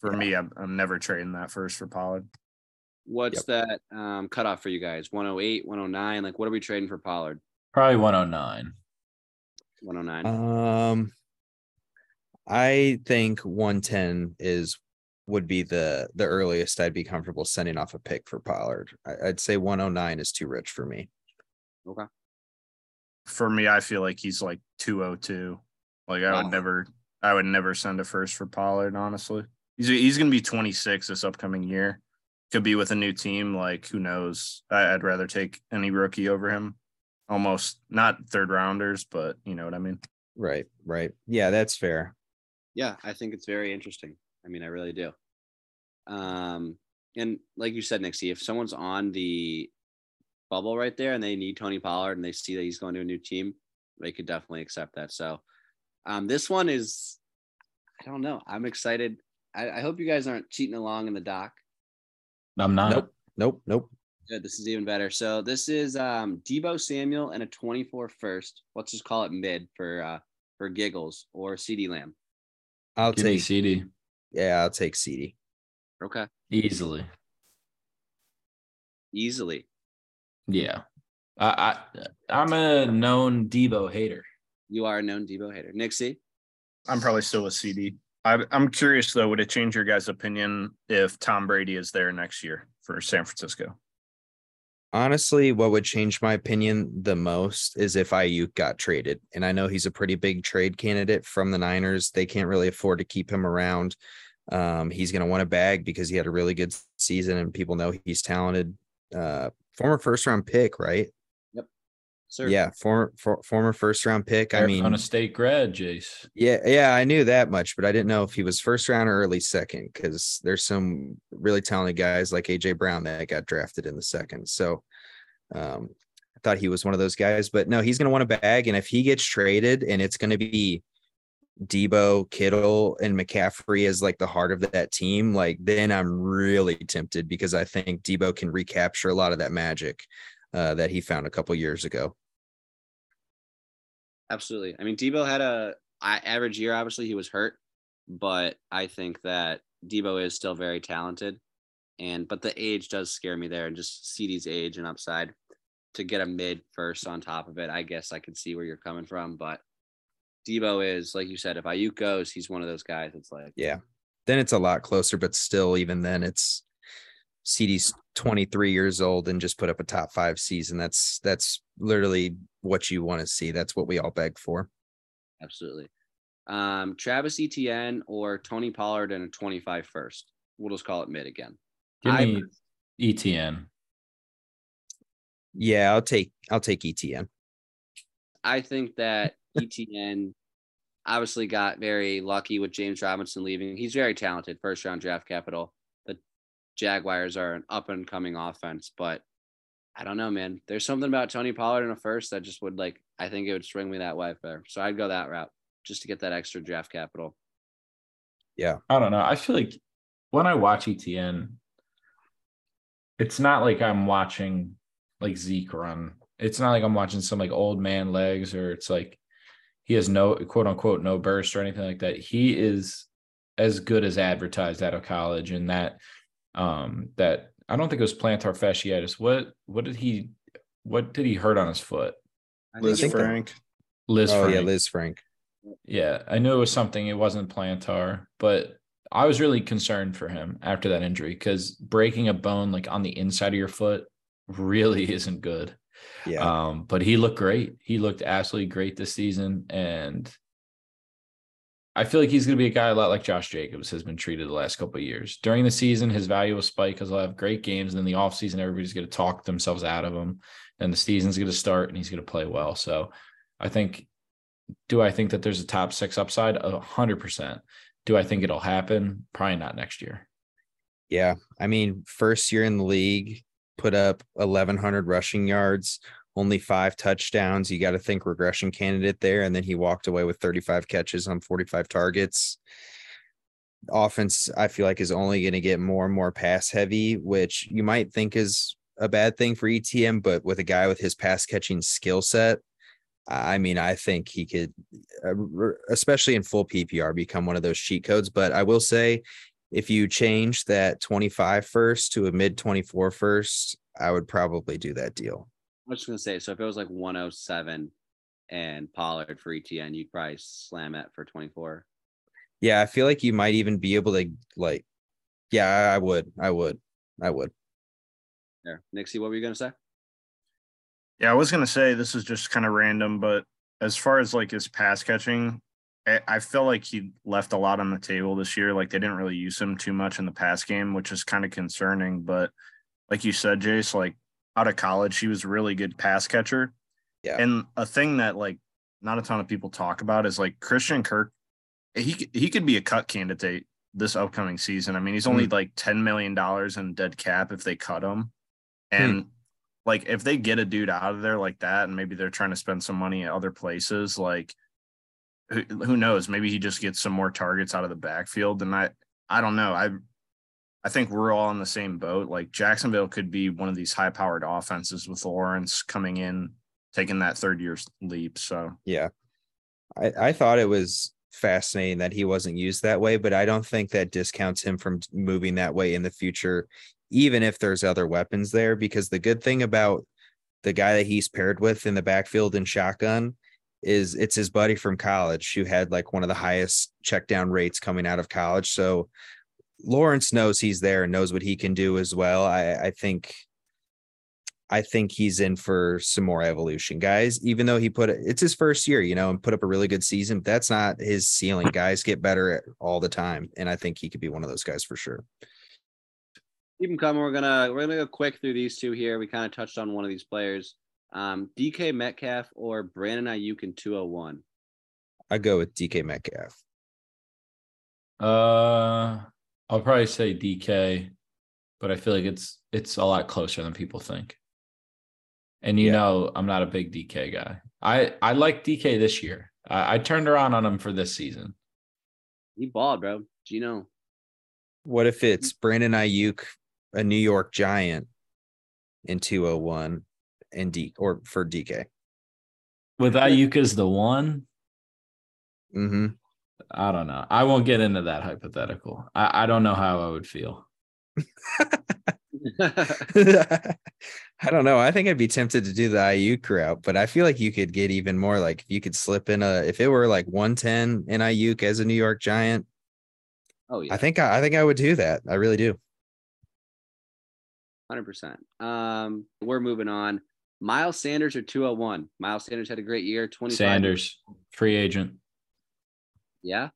for me, I'm, I'm never trading that first for Pollard. What's that um, cutoff for you guys? 108, 109? Like, what are we trading for Pollard? Probably 109. 109. Um, I think 110 is would be the the earliest I'd be comfortable sending off a pick for Pollard. I, I'd say 109 is too rich for me. okay. For me, I feel like he's like 202. Like I Wow. would never, I would never send a first for Pollard. Honestly, he's he's gonna be 26 this upcoming year. Could be with a new team. Like who knows? I, I'd rather take any rookie over him. Almost not third rounders, but you know what I mean. Right, right. Yeah, that's fair. Yeah, I think it's very interesting. I mean, I really do. Um, and like you said, Nixie, if someone's on the bubble right there and they need Tony Pollard and they see that he's going to a new team, they could definitely accept that. So, um, this one is, I don't know. I'm excited. I, I hope you guys aren't cheating along in the doc. I'm not. Nope, nope, nope. Good. This is even better. So this is um Deebo Samuel and a 24 first. Let's just call it mid for uh for giggles or CeeDee Lamb. I'll Give take CeeDee yeah, I'll take CeeDee. Okay. easily. Easily. Yeah. I, I I'm a known Deebo hater. You are a known Deebo hater. Nixie. I'm probably still a CeeDee. I, I'm curious though, would it change your guys' opinion if Tom Brady is there next year for San Francisco? Honestly, what would change my opinion the most is if Aiyuk got traded. And I know he's a pretty big trade candidate from the Niners. They can't really afford to keep him around. Um, he's going to want a bag because he had a really good season and people know he's talented. Uh, former first round pick, right? Sir. Yeah, former for, former first round pick. I mean, on a State grad, Jace. yeah, yeah, I knew that much, but I didn't know if he was first round or early second because there's some really talented guys like AJ Brown that got drafted in the second. So um, I thought he was one of those guys, but no, he's going to want a bag. And if he gets traded and it's going to be Deebo, Kittle, and McCaffrey as like the heart of that team, like then I'm really tempted because I think Deebo can recapture a lot of that magic uh, that he found a couple years ago. Absolutely. I mean, Deebo had a average year. Obviously, he was hurt, but I think that Deebo is still very talented. And but the age does scare me there, and just CeeDee's age and upside to get a mid first on top of it. I guess I can see where you're coming from, but Deebo is like you said. If Aiyuk goes, he's one of those guys. It's like Yeah. Then it's a lot closer, but still, even then, it's CeeDee's 23 years old and just put up a top five season. That's that's literally what you want to see. That's what we all beg for. absolutely. Um, Travis Etienne or Tony Pollard and a 25 first. We'll just call it mid again. Give I- me Etienne. Yeah, I'll take I'll take E Etienne. I think that Etienne obviously got very lucky with James Robinson leaving. He's very talented, first round draft capital. The Jaguars are an up and coming offense, but I don't know, man. There's something about Tony Pollard in a first that just would like, I think it would swing me that way there. So I'd go that route just to get that extra draft capital. Yeah, I don't know. I feel like when I watch Etienne, it's not like I'm watching like Zeke run. It's not like I'm watching some like old man legs or it's like he has no quote unquote no burst or anything like that. He is as good as advertised out of college and that um that I don't think it was plantar fasciitis. What what did he what did he hurt on his foot? I Liz think it- Frank. Liz oh yeah, Frank. Lisfranc. Yeah, I knew it was something. It wasn't plantar, but I was really concerned for him after that injury because breaking a bone like on the inside of your foot really isn't good. Yeah. Um, but he looked great. He looked absolutely great this season, and I feel like he's going to be a guy a lot like Josh Jacobs has been treated the last couple of years. During the season, his value will spike because he'll have great games, and then the offseason, everybody's going to talk themselves out of him. And the season's going to start, and he's going to play well. So, I think Do I think that there's a top six upside? A hundred percent. Do I think it'll happen? Probably not next year. Yeah. I mean, first year in the league, put up 1,100 rushing yards, only five touchdowns. You got to think regression candidate there. And then he walked away with 35 catches on 45 targets. Offense, I feel like, is only going to get more and more pass heavy, which you might think is a bad thing for Etienne, but with a guy with his pass catching skill set, I mean, I think he could, uh, especially in full PPR, become one of those cheat codes. But I will say, if you change that 25 first to a mid 24 first, I would probably do that deal. I was just gonna say, so if it was like 107 and Pollard for Etienne, you'd probably slam it for 24. Yeah, I feel like you might even be able to like, yeah, I would, I would, I would. There, Nixie, what were you gonna say? Yeah, I was gonna say this is just kind of random, but as far as like his pass catching, I, I feel like he left a lot on the table this year. Like they didn't really use him too much in the pass game, which is kind of concerning. But like you said, Jace, like out of college, he was really good pass catcher. Yeah. And a thing that like not a ton of people talk about is like Christian Kirk. He he could be a cut candidate this upcoming season. I mean, he's only hmm. like ten million dollars in dead cap if they cut him, and hmm. like if they get a dude out of there like that, and maybe they're trying to spend some money at other places, like who, who knows? Maybe he just gets some more targets out of the backfield. And I I don't know. I I think we're all in the same boat. Like Jacksonville could be one of these high powered offenses with Lawrence coming in, taking that third year leap. So Yeah. I, I thought it was fascinating that he wasn't used that way, but I don't think that discounts him from moving that way in the future, even if there's other weapons there. Because the good thing about the guy that he's paired with in the backfield and shotgun is it's his buddy from college who had like one of the highest check down rates coming out of college. So Lawrence knows he's there and knows what he can do as well. I, I think I think he's in for some more evolution, guys. Even though he put it, it's his first year, you know, and put up a really good season. But that's not his ceiling. Guys get better all the time, and I think he could be one of those guys for sure. Keep them coming. We're gonna we're gonna go quick through these two here. We kind of touched on one of these players. Um, DK Metcalf or Brandon Aiyuk in 201. I go with DK Metcalf. Uh, I'll probably say DK, but I feel like it's it's a lot closer than people think. And you Yeah. know, I'm not a big DK guy. I I like DK this year. I, I turned around on him for this season. He balled, bro. Geno. What if it's Brandon Aiyuk, a New York Giant, in 201 and D or for DK? With Aiyuk as the one, Mm-hmm. I don't know. I won't get into that hypothetical. I, I don't know how I would feel. I don't know. I think I'd be tempted to do the Aiyuk route, but I feel like you could get even more. Like if you could slip in a, if it were like 110 in Aiyuk as a New York Giant, oh yeah, I think I, I think I would do that. I really do. hundred percent. Um, we're moving on. Miles Sanders or 201. Miles Sanders had a great year. 25. Sanders, free agent, Yeah.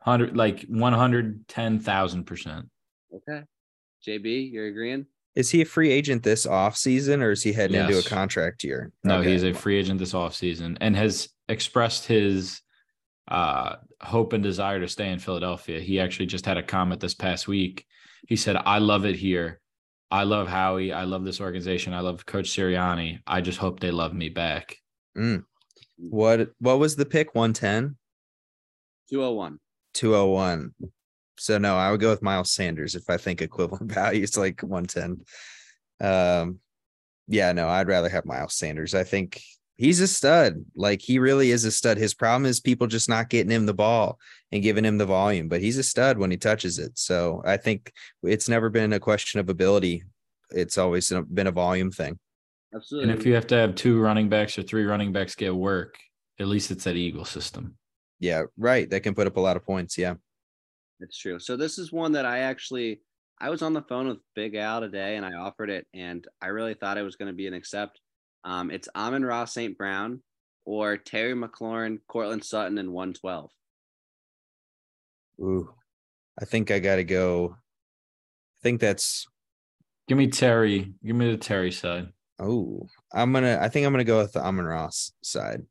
hundred like one hundred ten thousand percent. Okay. JB, you're agreeing? Is he a free agent this off season or is he heading into a contract year? No, Okay. he's a free agent this offseason and has expressed his uh, hope and desire to stay in Philadelphia. He actually just had a comment this past week. He said, I love it here. I love Howie. I love this organization. I love Coach Sirianni. I just hope they love me back. Mm. What what was the pick? 110? 201. 201. So no, I would go with Miles Sanders if I think equivalent value is like 110. Um yeah, no, I'd rather have Miles Sanders. I think he's a stud. Like he really is a stud. His problem is people just not getting him the ball and giving him the volume, but he's a stud when he touches it. So I think it's never been a question of ability. It's always been a volume thing. Absolutely. And if you have to have two running backs or three running backs get work, at least it's that Eagle system. Yeah, right. That can put up a lot of points. Yeah. It's true. So this is one that I actually I was on the phone with Big Al today and I offered it and I really thought it was going to be an accept. Um, it's Amon Ra St. Brown or Terry McLaurin, Courtland Sutton, and 112. Ooh. I think I gotta go. I think that's Give me Terry. Give me the Terry side. Oh, I'm gonna. I think I'm gonna go with the Amon Ra's side.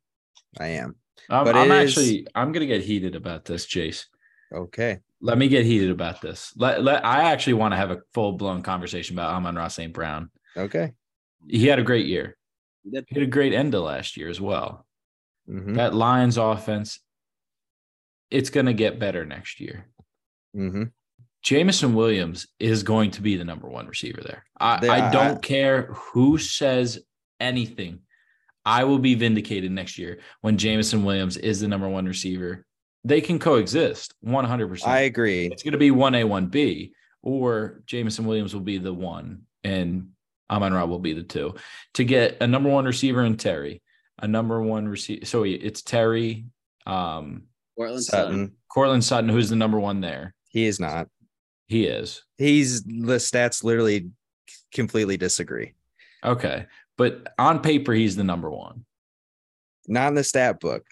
I am. I'm, But I'm it is- actually I'm gonna get heated about this, Jace. Okay. Let me get heated about this. Let, let I actually want to have a full blown conversation about Amon Ra St. Brown. Okay. He had a great year. He had a great end to last year as well. hmm That Lions offense, it's gonna get better next year. hmm Jameson Williams is going to be the number one receiver there. I, There- I I- don't care who says anything. I will be vindicated next year when Jameson Williams is the number one receiver. They can coexist 100%. I agree. it's going to be 1A, 1B, or Jameson Williams will be the one and Amon Ra will be the two. To get a number one receiver in Terry, a number one receiver. So it's Terry, um, Courtland Sutton. Sutton. Courtland Sutton, who's the number one there. He is not. He is. He's the stats literally completely disagree. Okay. But on paper, he's the number one. Not in the stat book.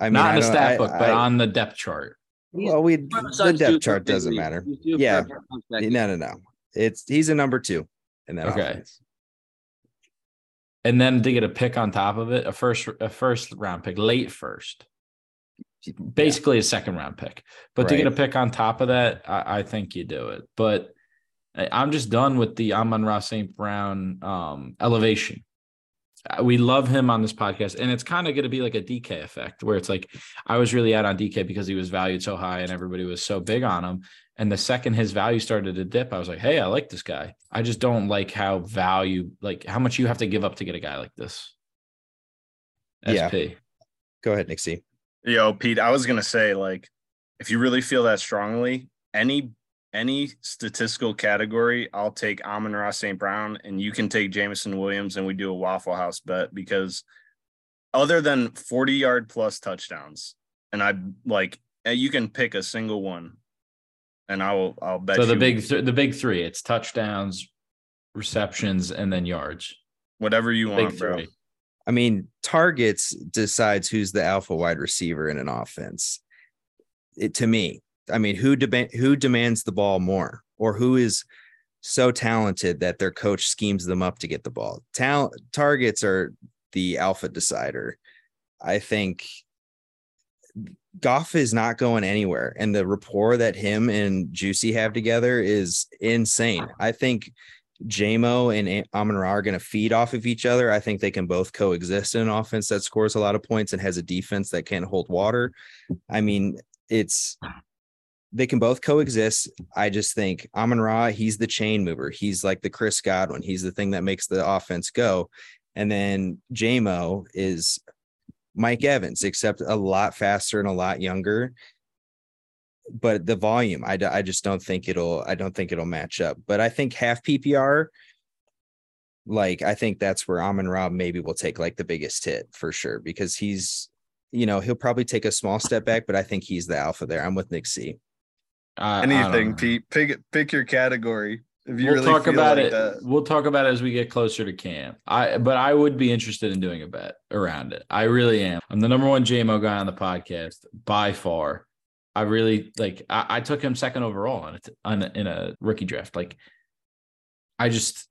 I mean, Not in the stat I- book, but I- on the depth chart. well, we the depth for chart doesn't matter. He's Yeah. a bounce back. No, no, no. It's he's a number two in that Okay. offense. And then to get a pick on top of it, a first a first round pick, late first. Basically a second round pick. But to get a pick on top of that, I, I think you do it. But I- I'm just done with the Amon Ra St. Brown um, elevation. Uh, We love him on this podcast, and it's kind of going to be like a DK effect where it's like I was really out on DK because he was valued so high and everybody was so big on him. And the second his value started to dip, I was like, hey, I like this guy. I just don't like how value, like how much you have to give up to get a guy like this. Yeah. SP. Go ahead, Nixie. Yo, Pete, I was gonna say, like, if you really feel that strongly, any any statistical category, I'll take Amon Ra St. Brown and you can take Jameson Williams and we do a Waffle House bet because other than 40 yard plus touchdowns, and I like eh, you can pick a single one. And I will I'll bet So the you big th- the big three, it's touchdowns, receptions, and then yards. whatever you Big want, bro. I mean, targets decides who's the alpha wide receiver in an offense. It to me, I mean, who demand who demands the ball more, or who is so talented that their coach schemes them up to get the ball. Talent targets are the alpha decider. I think Goff is not going anywhere, and the rapport that him and Juicy have together is insane. I think JMO and Amon Ra are going to feed off of each other. I think they can both coexist in an offense that scores a lot of points and has a defense that can't hold water. I mean, it's they can both coexist. I just think Amon Ra, he's the chain mover. He's like the Chris Godwin. He's the thing that makes the offense go. And then JMO is Mike Evans, except a lot faster and a lot younger. But the volume, I, I just don't think it'll I don't think it'll match up. But I think half PPR, like I think that's where Amon Ra maybe will take like the biggest hit for sure because he's you know he'll probably take a small step back, but I think he's the alpha there. I'm with Nick C. Anything. Pete. Pick pick your category. If you we'll really talk about like it. that. We'll talk about it as we get closer to camp. I but I would be interested in doing a bet around it. I really am. I'm the number one JMO guy on the podcast by far. I really like. I, I took him second overall on it on a- in a rookie draft. Like, I just,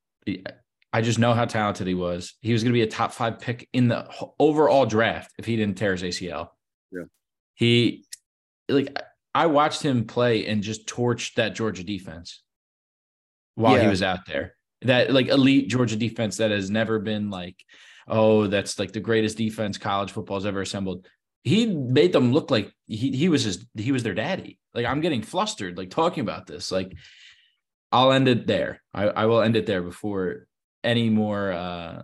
I just know how talented he was. He was going to be a top five pick in the overall draft if he didn't tear his ACL. Yeah. he like I watched him play and just torch that Georgia defense while he was out there. That like elite Georgia defense that has never been like, oh, that's like the greatest defense college football's ever assembled. He made them look like he he was his he was their daddy. Like I'm getting flustered like talking about this. Like I'll end it there. I, I will end it there before any more uh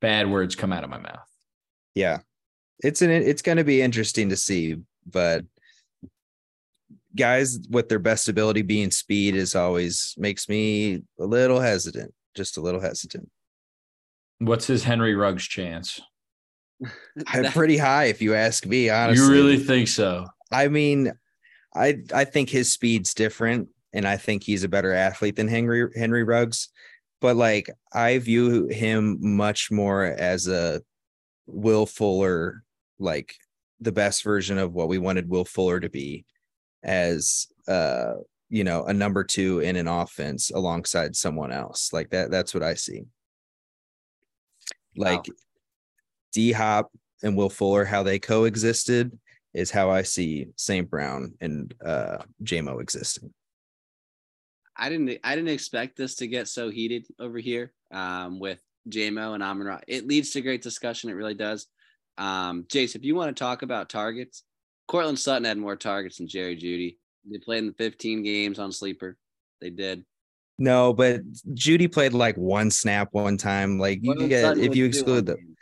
bad words come out of my mouth. Yeah, it's an it's going to be interesting to see, but guys with their best ability being speed is always makes me a little hesitant, just a little hesitant. What's his Henry Ruggs chance? I'm pretty high if you ask me, honestly. You really think so? I mean, I I think his speed's different, and I think he's a better athlete than Henry Henry Ruggs. But like, I view him much more as a Will Fuller, like the best version of what we wanted Will Fuller to be, as uh, you know, a number two in an offense alongside someone else. Like that. That's what I see. Like D Hop and Will Fuller, how they coexisted is how I see St. Brown and uh JMO existing. I didn't I didn't expect this to get so heated over here um, with JMO and Amon Ra. It leads to great discussion. It really does. Um, Jace, if you want to talk about targets, Courtland Sutton had more targets than Jerry Jeudy. They played in the 15 games on sleeper. They did. No, but Jeudy played like one snap one time. Like you get Sutton if you exclude the game.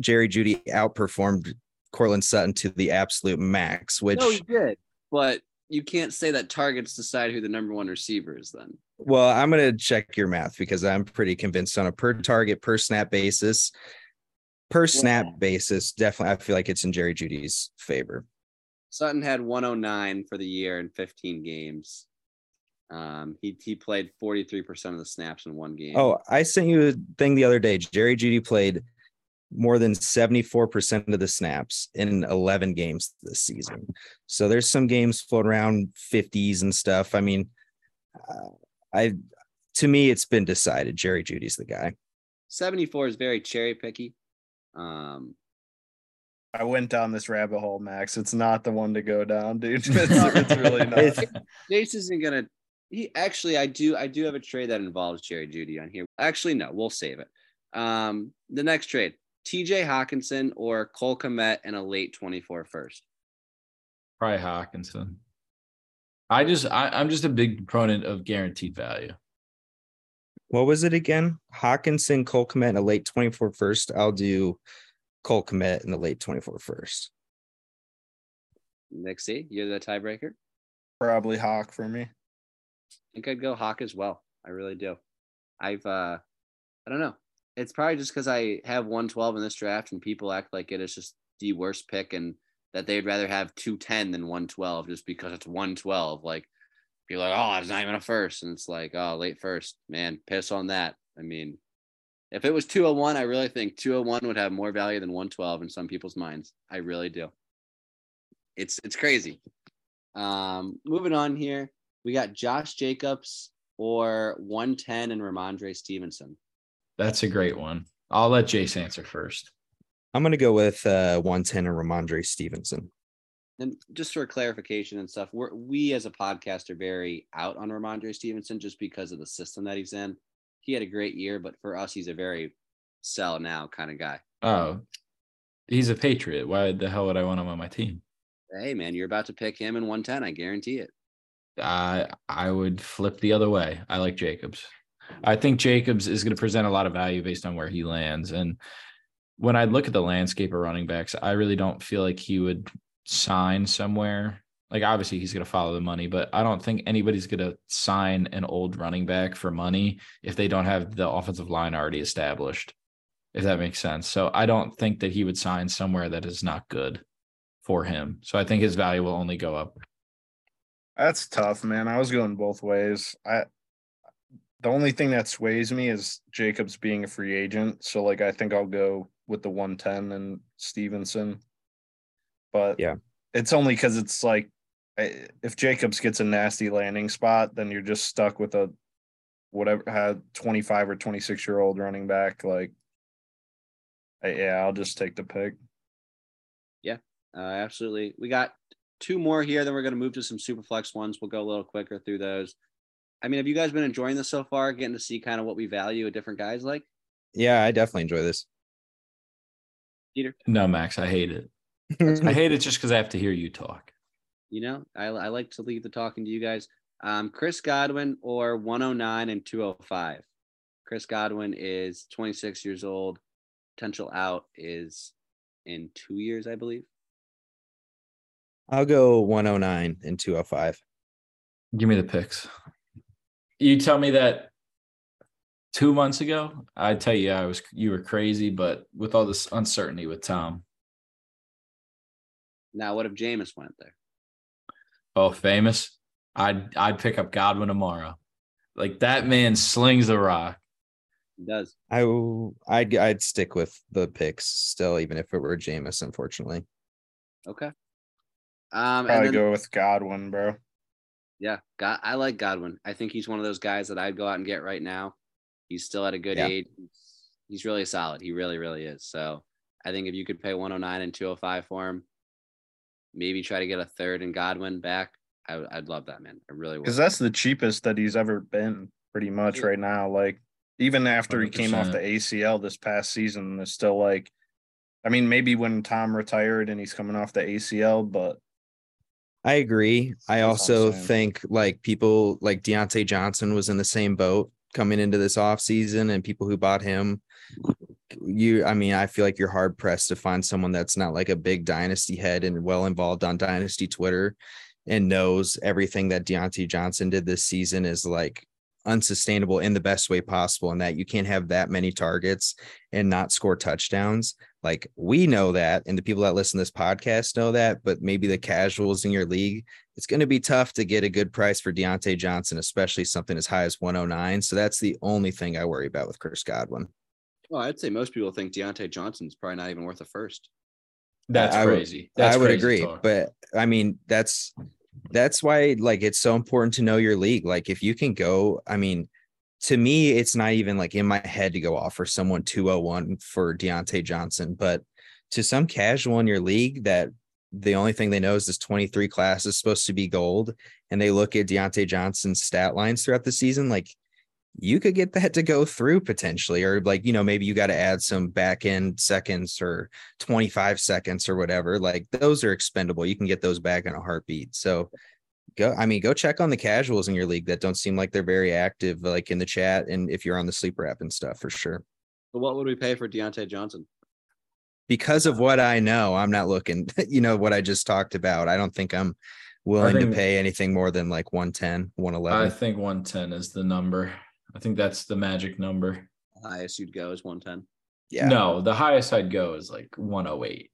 Jerry Jeudy outperformed Courtland Sutton to the absolute max, which No, he did. But you can't say that targets decide who the number one receiver is then. well, I'm gonna check your math because I'm pretty convinced on a per target, per snap basis, per snap Yeah. basis, definitely I feel like it's in Jerry Jeudy's favor. Sutton had 109 for the year in 15 games. Um, he he played 43% of the snaps in one game. Oh, I sent you a thing the other day. Jerry Jeudy played more than 74% of the snaps in 11 games this season. So there's some games floating around 50s and stuff. I mean, uh, I to me it's been decided Jerry Jeudy's the guy. 74 is very cherry picky. Um, I went down this rabbit hole, Max. It's not the one to go down, dude. It's, it's really not. It's- Jace isn't gonna. He actually, I do, I do have a trade that involves Jerry Jeudy on here. Actually, no, we'll save it. Um, the next trade: T.J. Hockenson or Cole Kmet and a late 24 first. Probably Hockenson. I just I, I'm just a big proponent of guaranteed value. What was it again? Hockenson, Cole Kmet in a late 24 first. I'll do Cole Kmet in the late 24 first. Nick C, you're the tiebreaker. Probably Hock for me. I think I'd go Hock as well. I really do. I've uh I don't know. It's probably just because I have 112 in this draft and people act like it is just the worst pick and that they'd rather have 210 than 112 just because it's 112. Like people are like, oh, it's not even a first. And it's like, oh, late first. Man, piss on that. I mean, if it was 201, I really think 201 would have more value than 112 in some people's minds. I really do. It's it's crazy. Um, moving on here. We got Josh Jacobs or 110 and Rhamondre Stevenson. That's a great one. I'll let Jace answer first. I'm gonna go with uh 110 and Rhamondre Stevenson. And just for clarification and stuff, we're we as a podcast are very out on Rhamondre Stevenson just because of the system that he's in. He had a great year, but for us, he's a very sell now kind of guy. Oh, he's a Patriot. Why the hell would I want him on my team? Hey man, you're about to pick him in 110. I guarantee it. I I would flip the other way. I like Jacobs. I think Jacobs is going to present a lot of value based on where he lands. And when I look at the landscape of running backs, I really don't feel like he would sign somewhere. Like obviously he's going to follow the money, but I don't think anybody's going to sign an old running back for money if they don't have the offensive line already established. If that makes sense. So I don't think that he would sign somewhere that is not good for him. So I think his value will only go up. That's tough, man. I was going both ways. I the only thing that sways me is Jacobs being a free agent. So like I think I'll go with the 110 and Stevenson. But Yeah. it's only because it's like I- if Jacobs gets a nasty landing spot, then you're just stuck with a whatever had 25 or 26 year old running back. Like I- yeah, I'll just take the pick. Uh, absolutely. We got two more here. Then we're going to move to some super flex ones. We'll go a little quicker through those. I mean, have you guys been enjoying this so far? Getting to see kind of what we value at different guys like? Yeah, I definitely enjoy this. Peter? No, Max, I hate it. I hate it just because I have to hear you talk. You know, I, I like to leave the talking to you guys. Um, Chris Godwin or 109 and 205. Chris Godwin is 26 years old. Potential out is in two years, I believe. I'll go 109 and 205. Give me the picks. You tell me that two months ago, I'd tell you I was you were crazy, but with all this uncertainty with Tom, Now, what if Jameis went there? Oh famous, I'd I'd pick up Godwin tomorrow. Like that man slings the rock. He does. I w- I'd I'd stick with the picks still, even if it were Jameis, unfortunately. Okay. Um, and Probably then, go with Godwin, bro. yeah, God, I like Godwin. I think he's one of those guys that I'd go out and get right now. He's still at a good Yeah. age. He's really solid. He really, really is. So I think if you could pay 109 and 205 for him, maybe try to get a third and Godwin back, I, would love that, man. I really would. Because that's the cheapest that he's ever been, pretty much Yeah. right now. Like even after he came off the ACL this past season, it's still like, I mean, maybe when Tom retired and he's coming off the ACL, but I agree. I That's all I'm also saying. think like people like Diontae Johnson was in the same boat coming into this offseason and people who bought him. You, I mean, I feel like you're hard pressed to find someone that's not like a big dynasty head and well involved on dynasty Twitter and knows everything that Diontae Johnson did this season is like unsustainable in the best way possible and that you can't have that many targets and not score touchdowns. Like we know that, and the people that listen to this podcast know that, but maybe the casuals in your league, it's going to be tough to get a good price for Diontae Johnson, especially something as high as 109. So that's the only thing I worry about with Chris Godwin. Well, I'd say most people think Diontae Johnson's probably not even worth a first. That's I would- crazy. That's I would crazy agree, talk. but I mean that's that's why like it's so important to know your league. Like if you can go, I mean, to me, it's not even like in my head to go offer someone 201 for Diontae Johnson, but to some casual in your league that the only thing they know is this 23 class is supposed to be gold, and they look at Diontae Johnson's stat lines throughout the season, like you could get that to go through potentially, or like, you know, maybe you got to add some back end seconds or 25 seconds or whatever. Like those are expendable. You can get those back in a heartbeat. So go, I mean, go check on the casuals in your league that don't seem like they're very active, like in the chat and if you're on the sleeper app and stuff for sure. But what would we pay for Diontae Johnson? Because of what I know, I'm not looking, you know, what I just talked about. I don't think I'm willing think- to pay anything more than like 110, 111. I think 110 is the number. I think that's the magic number. Highest you'd go is 110. yeah. No, the highest I'd go is like 108.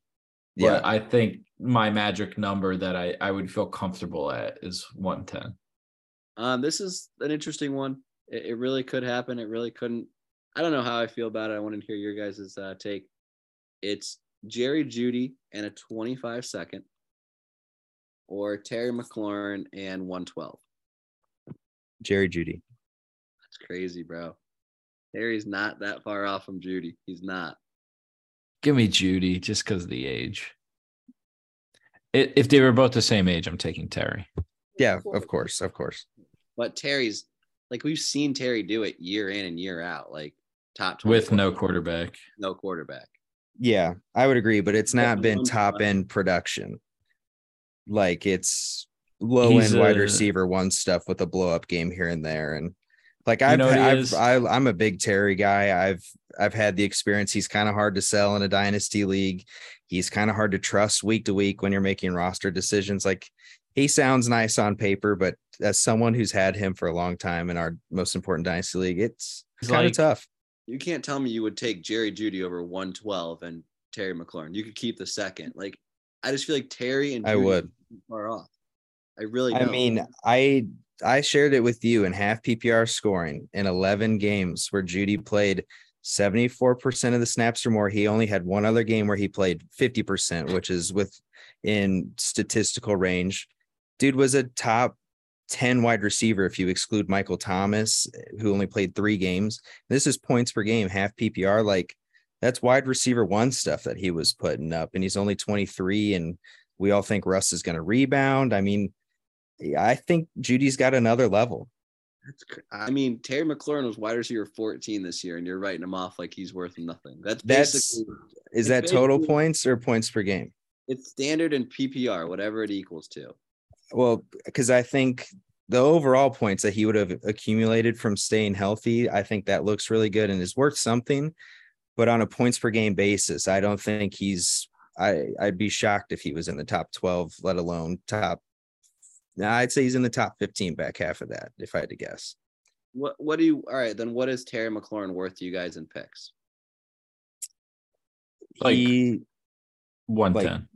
Yeah. But I think my magic number that I, I would feel comfortable at is 110. Um, this is an interesting one. It, it really could happen. It really couldn't. I don't know how I feel about it. I want to hear your guys' uh, take. It's Jerry Jeudy and a 25 second, or Terry McLaurin and 112. Jerry Jeudy. That's crazy, bro. Terry's not that far off from Jeudy. He's not. Give me Jeudy just because of the age. I if they were both the same age, I'm taking Terry. Yeah, of course. Of course. But Terry's like we've seen Terry do it year in and year out, like top 20 With no quarterback. no quarterback. Yeah, I would agree, but it's not been top end production. Like it's low He's end wide receiver one stuff with a blow up game here and there, and like I've, know what he I've is? I, I'm a big Terry guy. I've I've had the experience. He's kind of hard to sell in a dynasty league. He's kind of hard to trust week to week when you're making roster decisions. Like he sounds nice on paper, but as someone who's had him for a long time in our most important dynasty league, it's He's kind of like- tough. You can't tell me you would take Jerry Jeudy over 112 and Terry McLaurin. You could keep the second. Like, I just feel like Terry and I would. are far off. I really. I don't. mean, I I shared it with you in half PPR scoring in 11 games where Jeudy played 74% of the snaps or more. He only had one other game where he played 50%, which is within statistical range. Dude was a top 10 wide receiver if you exclude Michael Thomas, who only played three games. This is points per game, half PPR. Like that's wide receiver one stuff that he was putting up. And he's only 23. And we all think Russ is going to rebound. I mean, I think Jeudy's got another level. That's I mean, Terry McLaurin was wide receiver 14 this year, and you're writing him off like he's worth nothing. That's That's- basically Is that total points or points per game? it's standard in PPR, whatever it equals to. Well, because I think the overall points that he would have accumulated from staying healthy, I think that looks really good and is worth something. But on a points per game basis, I don't think he's. I I'd be shocked if he was in the top twelve, let alone top. Nah, I'd say he's in the top fifteen, back half of that, if I had to guess. What What do you? All right, then what is Terry McLaurin worth to you guys in picks? Like- he, 110.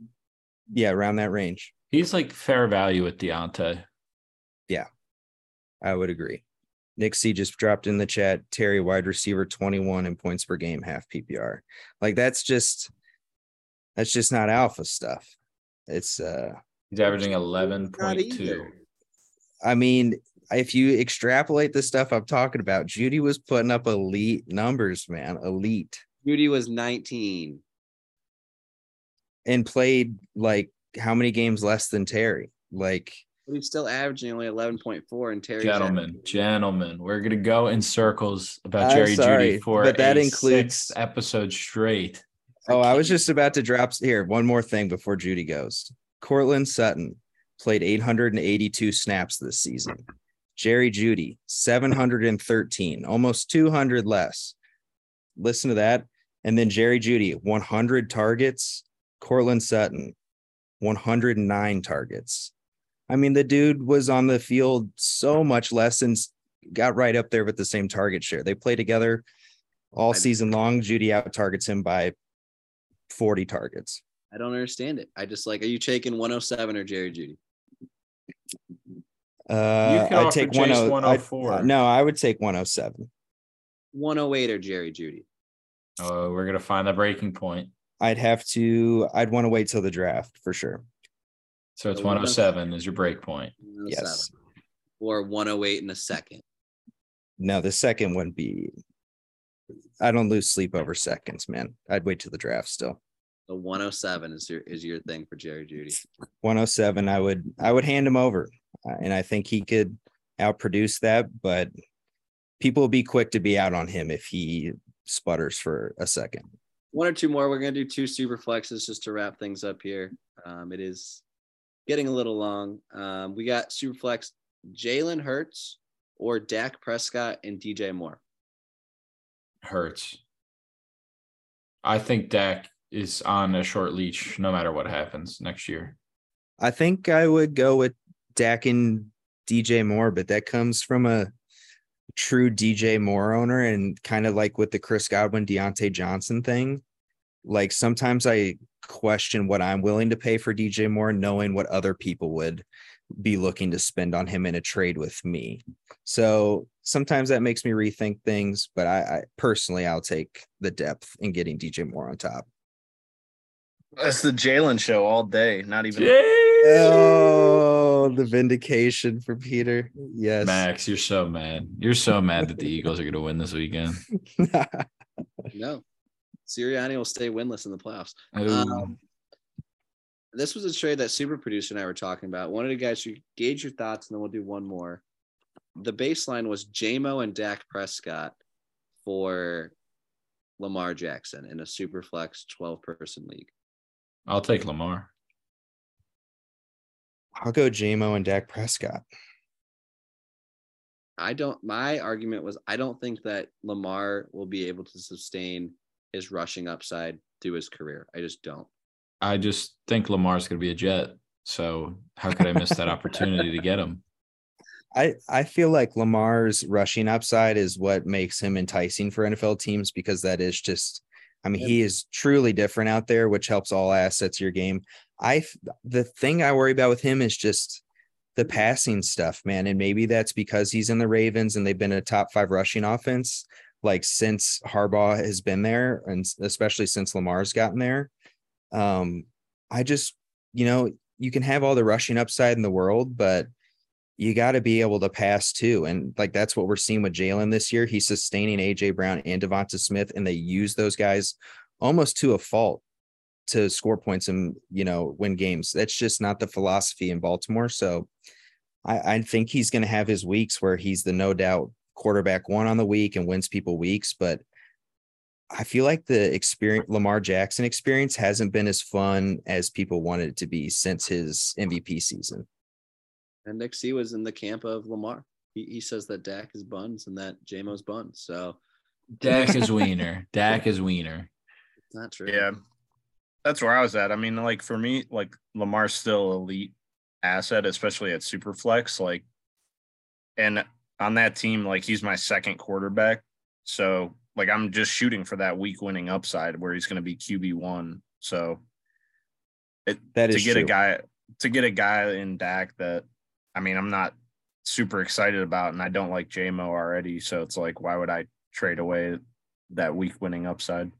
yeah, around that range. He's like fair value with Diontae. Yeah, I would agree. Nick C just dropped in the chat. Terry, wide receiver, 21 in points per game, half PPR. Like that's just that's just not alpha stuff. It's uh He's averaging 11.2. I mean, if you extrapolate the stuff I'm talking about, Jeudy was putting up elite numbers, man. Elite. Jeudy was 19. and played like how many games less than Terry? Like But he's still averaging only 11.4 and Terry's Gentlemen, averaging- gentlemen, we're gonna go in circles about I'm Jerry sorry, Jeudy for but that a includes- sixth episode straight. Oh, I was just about to drop here. One more thing before Jeudy goes. Courtland Sutton played 882 snaps this season. Jerry Jeudy, 713, almost 200 less. Listen to that. And then Jerry Jeudy, 100 targets. Courtland Sutton, 109 targets. I mean, the dude was on the field so much less and got right up there with the same target share. They play together all season long. Jeudy out targets him by 40 targets. I don't understand it. I just like, are you taking 107 or Jerry Jeudy? Uh, can I'd take Chase 10 I'd- 104. no, I would take 107. 108 or Jerry Jeudy? Oh, we're gonna find the breaking point. I'd have to, I'd want to wait till the draft for sure. So it's So 107 is your break point. Yes. Or 108 in a second. No, the second wouldn't be. I don't lose sleep over seconds, man. I'd wait till the draft still. So 107 is your is your thing for Jerry Jeudy. 107, I would, I would hand him over. Uh, And I think he could outproduce that, but people will be quick to be out on him if he sputters for a second. One or two more. We're gonna do two super flexes just to wrap things up here. Um, it is getting a little long. Um, we got super flex Jalen Hurts or Dak Prescott and DJ Moore. Hurts. I think Dak is on a short leash no matter what happens next year. I think I would go with Dak and DJ Moore, but that comes from a true DJ Moore owner and kind of like with the Chris Godwin, Diontae Johnson thing. Like sometimes I question what I'm willing to pay for DJ Moore, knowing what other people would be looking to spend on him in a trade with me. So sometimes that makes me rethink things, but I, I personally I'll take the depth in getting DJ Moore on top. That's the Jalen show all day. Not even Oh, the vindication for Peter. Yes. Max, you're so mad. You're so mad that the Eagles are going to win this weekend. No, Sirianni will stay winless in the playoffs. Um, This was a trade that super producer and I were talking about. Wanted to guys to gauge your thoughts, and then we'll do one more. The baseline was JMO and Dak Prescott for Lamar Jackson in a super flex 12 person league. I'll take Lamar. I'll go JMO and Dak Prescott. I don't, my argument was I don't think that Lamar will be able to sustain his rushing upside through his career. I just don't. I just think Lamar's going to be a Jet. So how could I miss that opportunity to get him? I, I feel like Lamar's rushing upside is what makes him enticing for NFL teams because that is just, I mean, he is truly different out there, which helps all assets of your game. I the thing I worry about with him is just the passing stuff, man. And maybe that's because he's in the Ravens and they've been a top five rushing offense like since Harbaugh has been there, and especially since Lamar's gotten there. Um, I just, you know, you can have all the rushing upside in the world, but you got to be able to pass too. And like that's what we're seeing with Jalen this year. He's sustaining AJ Brown and Devonta Smith, and they use those guys almost to a fault to score points and you know win games. That's just not the philosophy in Baltimore. So I, I think he's going to have his weeks where he's the no doubt quarterback one on the week and wins people weeks, but I feel like the experience Lamar Jackson experience hasn't been as fun as people wanted it to be since his MVP season. And Nick C was in the camp of Lamar. He, he says that Dak is buns and that JMO's buns. So Dak is Wiener. Dak is Wiener. it's not true. Yeah. That's where I was at. I mean, like for me, like Lamar's still elite asset, especially at Superflex. Like, and on that team, like he's my second quarterback. So like I'm just shooting for that week winning upside where he's gonna be QB one. So it That to get true. a guy to get a guy in Dak that I mean I'm not super excited about and I don't like JMO already. So it's like why would I trade away that week winning upside?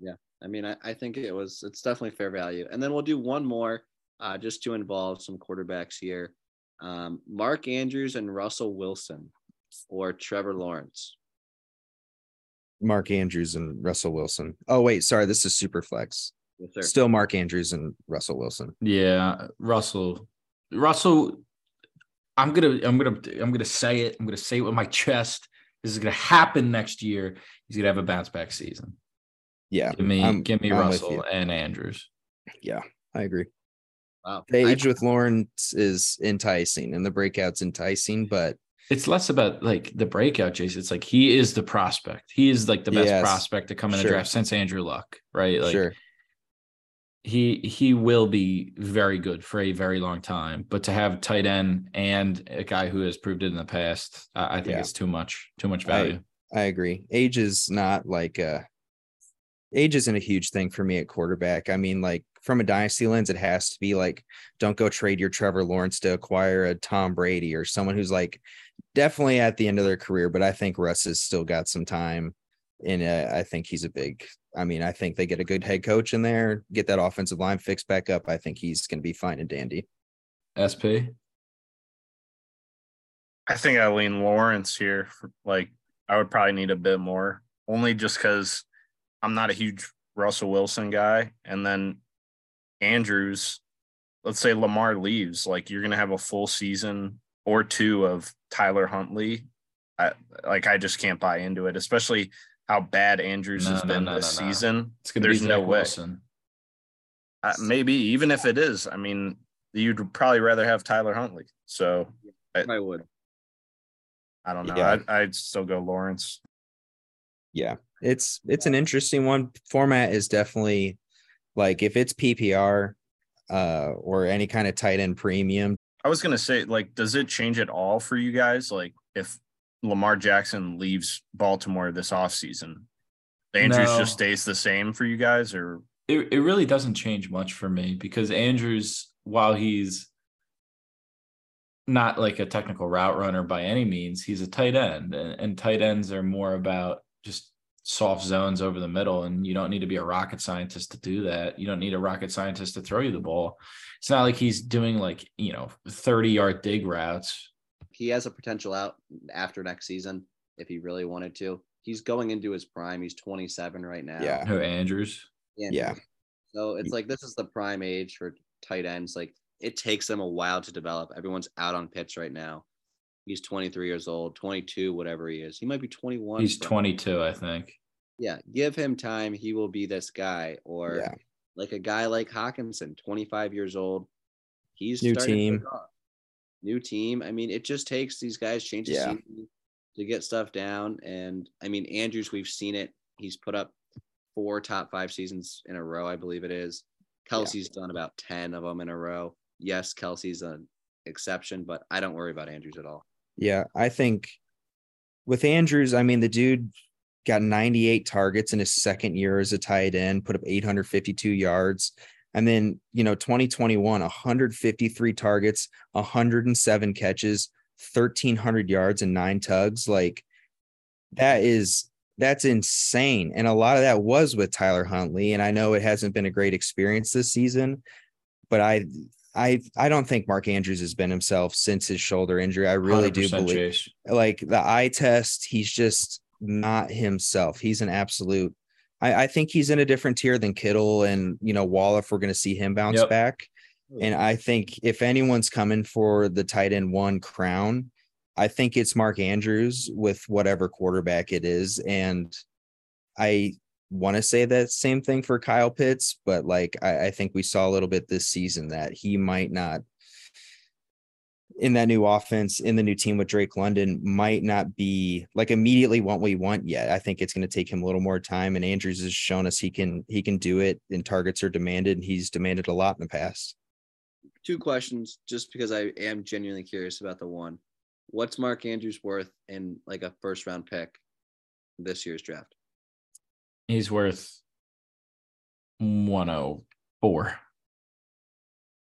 Yeah. I mean, I, I think it was it's definitely fair value. And then we'll do one more uh, just to involve some quarterbacks here. Um, Mark Andrews and Russell Wilson or Trevor Lawrence. Mark Andrews and Russell Wilson. Oh wait, sorry, this is super flex. Yes, sir. Still Mark Andrews and Russell Wilson. Yeah, Russell. Russell. I'm gonna. I'm gonna. I'm gonna say it. I'm gonna say it with my chest. This is gonna happen next year. He's gonna have a bounce back season. Yeah, Give me. I'm- give me I'm Russell and Andrews. Yeah, I agree. Wow. The I- age with Lawrence is enticing and the breakout's enticing, but It's less about like the breakout, Jason. It's like he is the prospect. He is like the best Yes, prospect to come in the sure. draft since Andrew Luck, right? Like sure. He he will be very good for a very long time. But to have tight end and a guy who has proved it in the past, I, I think Yeah. it's too much, too much value. I agree. Age is not like uh age isn't a huge thing for me at quarterback. I mean, like from a dynasty lens, it has to be like, don't go trade your Trevor Lawrence to acquire a Tom Brady or someone who's like definitely at the end of their career. But I think Russ has still got some time. And uh, I think he's a big, I mean, I think they get a good head coach in there, get that offensive line fixed back up. I think he's going to be fine and dandy. SP. I think I lean Lawrence here. For, like, I would probably need a bit more, only just because I'm not a huge Russell Wilson guy. And then Andrews, let's say Lamar leaves, like you're gonna have a full season or two of Tyler Huntley. I like I just can't buy into it, especially how bad Andrews No, has no, been no, this no, no. season. It's gonna There's be no Zach way. Wilson. Uh, maybe even if it is, I mean, you'd probably rather have Tyler Huntley. So I would. I don't know. Yeah. I'd, I'd still go Lawrence. Yeah, it's it's an interesting one. Format is definitely like if it's PPR uh or any kind of tight end premium. I was gonna say, like, does it change at all for you guys? Like, if Lamar Jackson leaves Baltimore this offseason, Andrews No. just stays the same for you guys, or It it really doesn't change much for me because Andrews, while he's not like a technical route runner by any means, he's a tight end, and, and tight ends are more about just soft zones over the middle, and you don't need to be a rocket scientist to do that. You don't need a rocket scientist to throw you the ball. It's not like he's doing like you know thirty yard dig routes. He has a potential out after next season if he really wanted to. He's going into his prime. He's 27 right now. Yeah. Who Andrews? And Yeah. So it's like this is the prime age for tight ends. Like it takes them a while to develop. Everyone's out on Pitts right now. He's 23 years old, 22, whatever he is. He might be 21. He's for- twenty two, I think. Yeah, give him time. He will be this guy. Or Yeah. like a guy like Hockenson, 25 years old. He's New starting to team. New team. I mean, it just takes these guys change Yeah. to get stuff down. And I mean, Andrews, we've seen it. He's put up four top five seasons in a row, I believe it is. Kelce's done about 10 of them in a row. Yes, Kelce's an exception, but I don't worry about Andrews at all. Yeah, I think with Andrews, I mean, the dude got 98 targets in his second year as a tight end, put up 852 yards. And then, you know, 2021, 153 targets, 107 catches, 1,300 yards, and nine tugs. Like that is, that's insane. And a lot of that was with Tyler Huntley. And I know it hasn't been a great experience this season, but I, I, I don't think Mark Andrews has been himself since his shoulder injury. I really do believe Chase. like the eye test, he's just not himself. He's an absolute. I, I think he's in a different tier than Kittle and you know Wall if we're going to see him bounce Yep. back. Hmm. And I think if anyone's coming for the tight end one crown, I think it's Mark Andrews with whatever quarterback it is. And I want to say that same thing for Kyle Pitts, but like I, I think we saw a little bit this season that he might not in that new offense in the new team with Drake London might not be like immediately what we want yet. I think it's going to take him a little more time and Andrews has shown us he can he can do it and targets are demanded and he's demanded a lot in the past. Two questions, just because I am genuinely curious about the one. What's Mark Andrews worth in like a first round pick this year's draft? He's worth one oh four.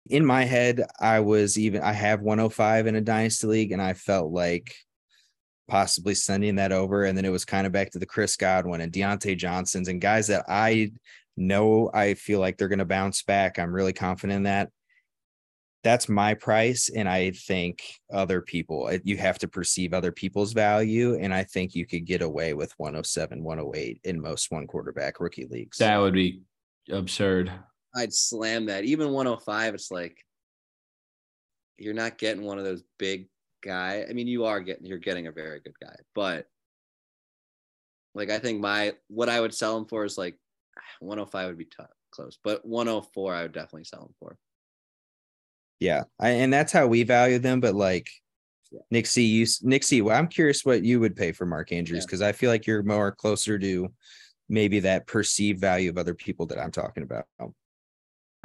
In my head, I was even I have 105 in a dynasty league, and I felt like possibly sending that over. And then it was kind of back to the Chris Godwin and Diontae Johnsons and guys that I know I feel like they're going to bounce back. I'm really confident in that. That's my price. And I think other people, you have to perceive other people's value. And I think you could get away with 107, 108 in most one quarterback rookie leagues. That would be absurd. I'd slam that. Even 105, it's like you're not getting one of those big guy. I mean, you are getting you're getting a very good guy, but like I think my what I would sell him for is like 105 would be tough, close, but 104 I would definitely sell him for. Yeah, I, and that's how we value them. But like Yeah. C, you C, well, I'm curious what you would pay for Mark Andrews Yeah. because I feel like you're more closer to maybe that perceived value of other people that I'm talking about.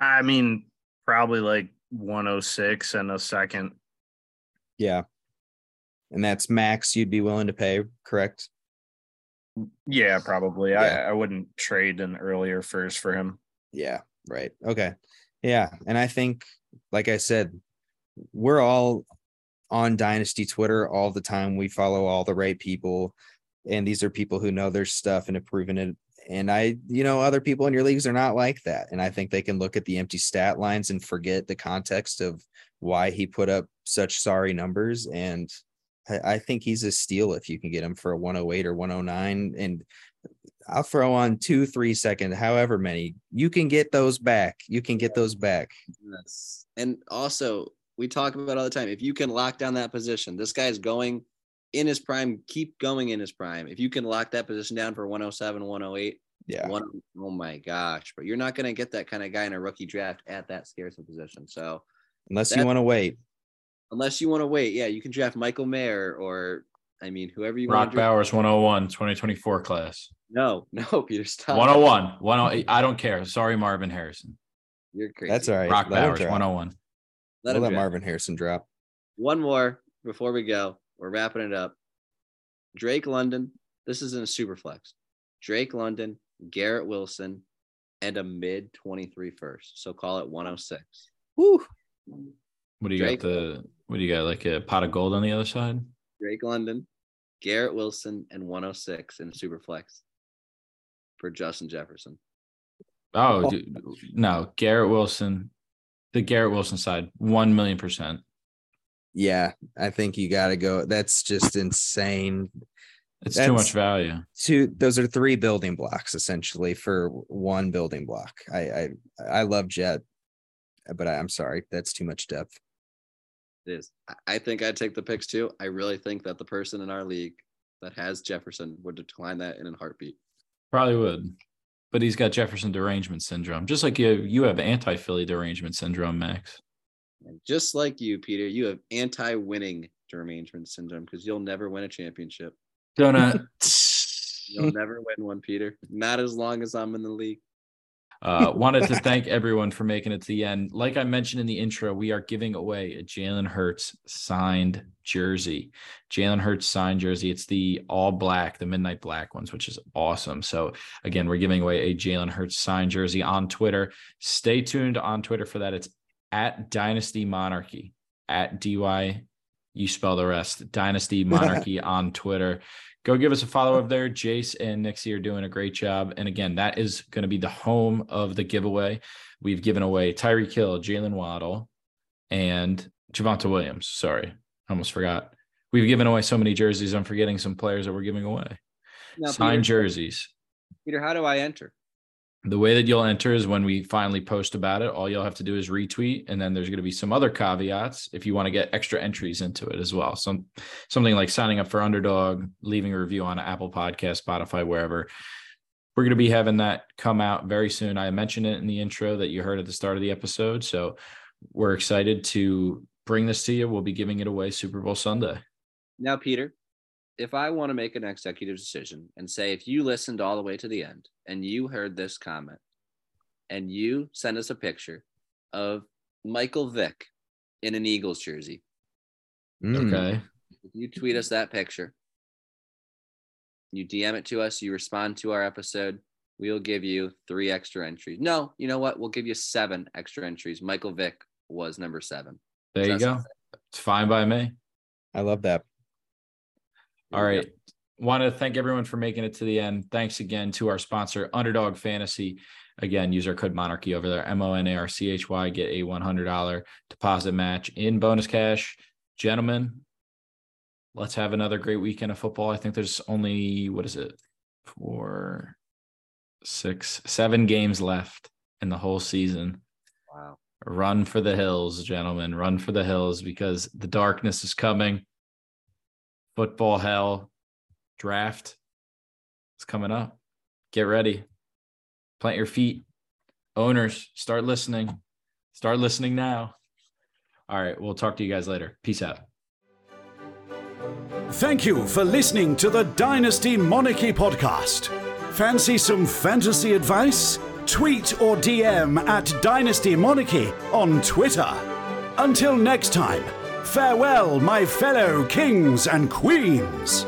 I mean, probably like 106 and a second. Yeah, and that's max you'd be willing to pay, correct? Yeah, probably. Yeah. I, I wouldn't trade an earlier first for him. Yeah, right. Okay. Yeah. And I think, like I said, we're all on Dynasty Twitter all the time. We follow all the right people. And these are people who know their stuff and have proven it. And I, you know, other people in your leagues are not like that. And I think they can look at the empty stat lines and forget the context of why he put up such sorry numbers. And I, I think he's a steal if you can get him for a 108 or 109. And I'll throw on two, three second, however many. You can get those back. You can get those back. Yes. And also, we talk about all the time. If you can lock down that position, this guy's going in his prime, keep going in his prime. If you can lock that position down for 107, 108, Yeah. one, oh my gosh. But you're not going to get that kind of guy in a rookie draft at that scarce a position. So Unless you want to wait. unless you want to wait, yeah, you can draft Michael Mayer or, I mean, whoever you want Brock. Bowers 101, 2024 class. No, no, Peter, stop. 101, 108. I don't care. Sorry, Marvin Harrison. You're crazy. That's all right. Brock Let him Bowers 101. Let We'll let. Marvin Harrison drop. One more before we go. We're wrapping it up. Drake London. This is in a super flex. Drake London, Garrett Wilson, and a mid 23 first. So call it 106. Woo. What do you Drake. got? The what do you got? Like a pot of gold on the other side? Drake London, Garrett Wilson, and 106 in super flex for Justin Jefferson. Oh, dude, no, Garrett Wilson, the Garrett Wilson side, one million percent. Yeah, I think you got to go. That's just insane. It's too much value. Two, those are three building blocks essentially for one building block. I, I, I love Jet, but I, I'm sorry, that's too much depth. It is. I- I think I'd take the picks too. I really think that the person in our league that has Jefferson would decline that in a heartbeat. Probably would, but he's got Jefferson derangement syndrome, just like you. You have anti Philly derangement syndrome, Max. And just like you, Peter, you have anti-winning derangement syndrome because you'll never win a championship. Donut. You'll never win one, Peter. Not as long as I'm in the league. Uh, wanted to thank everyone for making it to the end. Like I mentioned in the intro, we are giving away a Jalen Hurts signed jersey. Jalen Hurts signed jersey. It's the all black, the midnight black ones, which is awesome. So again, we're giving away a Jalen Hurts signed jersey on Twitter. Stay tuned on Twitter for that. It's at Dynasty Monarchy at dy. You spell the rest. Dynasty Monarchy on Twitter go give us a follow up there. Jace and Nixie are doing a great job. And again, that is going to be the home of the giveaway. We've given away Tyreek Hill, Jaylen Waddle, and Javonte Williams. Sorry, I almost forgot. We've given away so many jerseys. I'm forgetting some players that we're giving away. Now, Signed Peter, jerseys. Peter, how do I enter? The way that you'll enter is when we finally post about it. All you'll have to do is retweet, and then there's going to be some other caveats if you want to get extra entries into it as well. Some something like signing up for Underdog, leaving a review on Apple Podcast, Spotify, wherever. We're going to be having that come out very soon. I mentioned it in the intro that you heard at the start of the episode, so we're excited to bring this to you. We'll be giving it away Super Bowl Sunday. Now, Peter, if I want to make an executive decision and say if you listened all the way to the end and you heard this comment and you send us a picture of Michael Vick in an Eagles jersey, Mm. Okay. if you tweet us that picture, you DM it to us, you respond to our episode, we'll give you three extra entries. No, you know what? We'll give you seven extra entries. Michael Vick was number seven. There you go. It's fine by me. I love that. All right. Want to thank everyone for making it to the end. Thanks again to our sponsor, Underdog Fantasy. Again, use our code Monarchy over there, M O N A R C H Y. Get a $100 deposit match in bonus cash. Gentlemen, let's have another great weekend of football. I think there's only, what is it? Four, six, seven games left. in the whole season. Wow. Run for the hills, gentlemen. Run for the hills because the darkness is coming. Football hell draft is coming up. Get ready. Plant your feet. Owners, start listening. Start listening now. All right. We'll talk to you guys later. Peace out. Thank you for listening to the Dynasty Monarchy podcast. Fancy some fantasy advice? Tweet or DM at Dynasty Monarchy on Twitter. Until next time, farewell, my fellow kings and queens.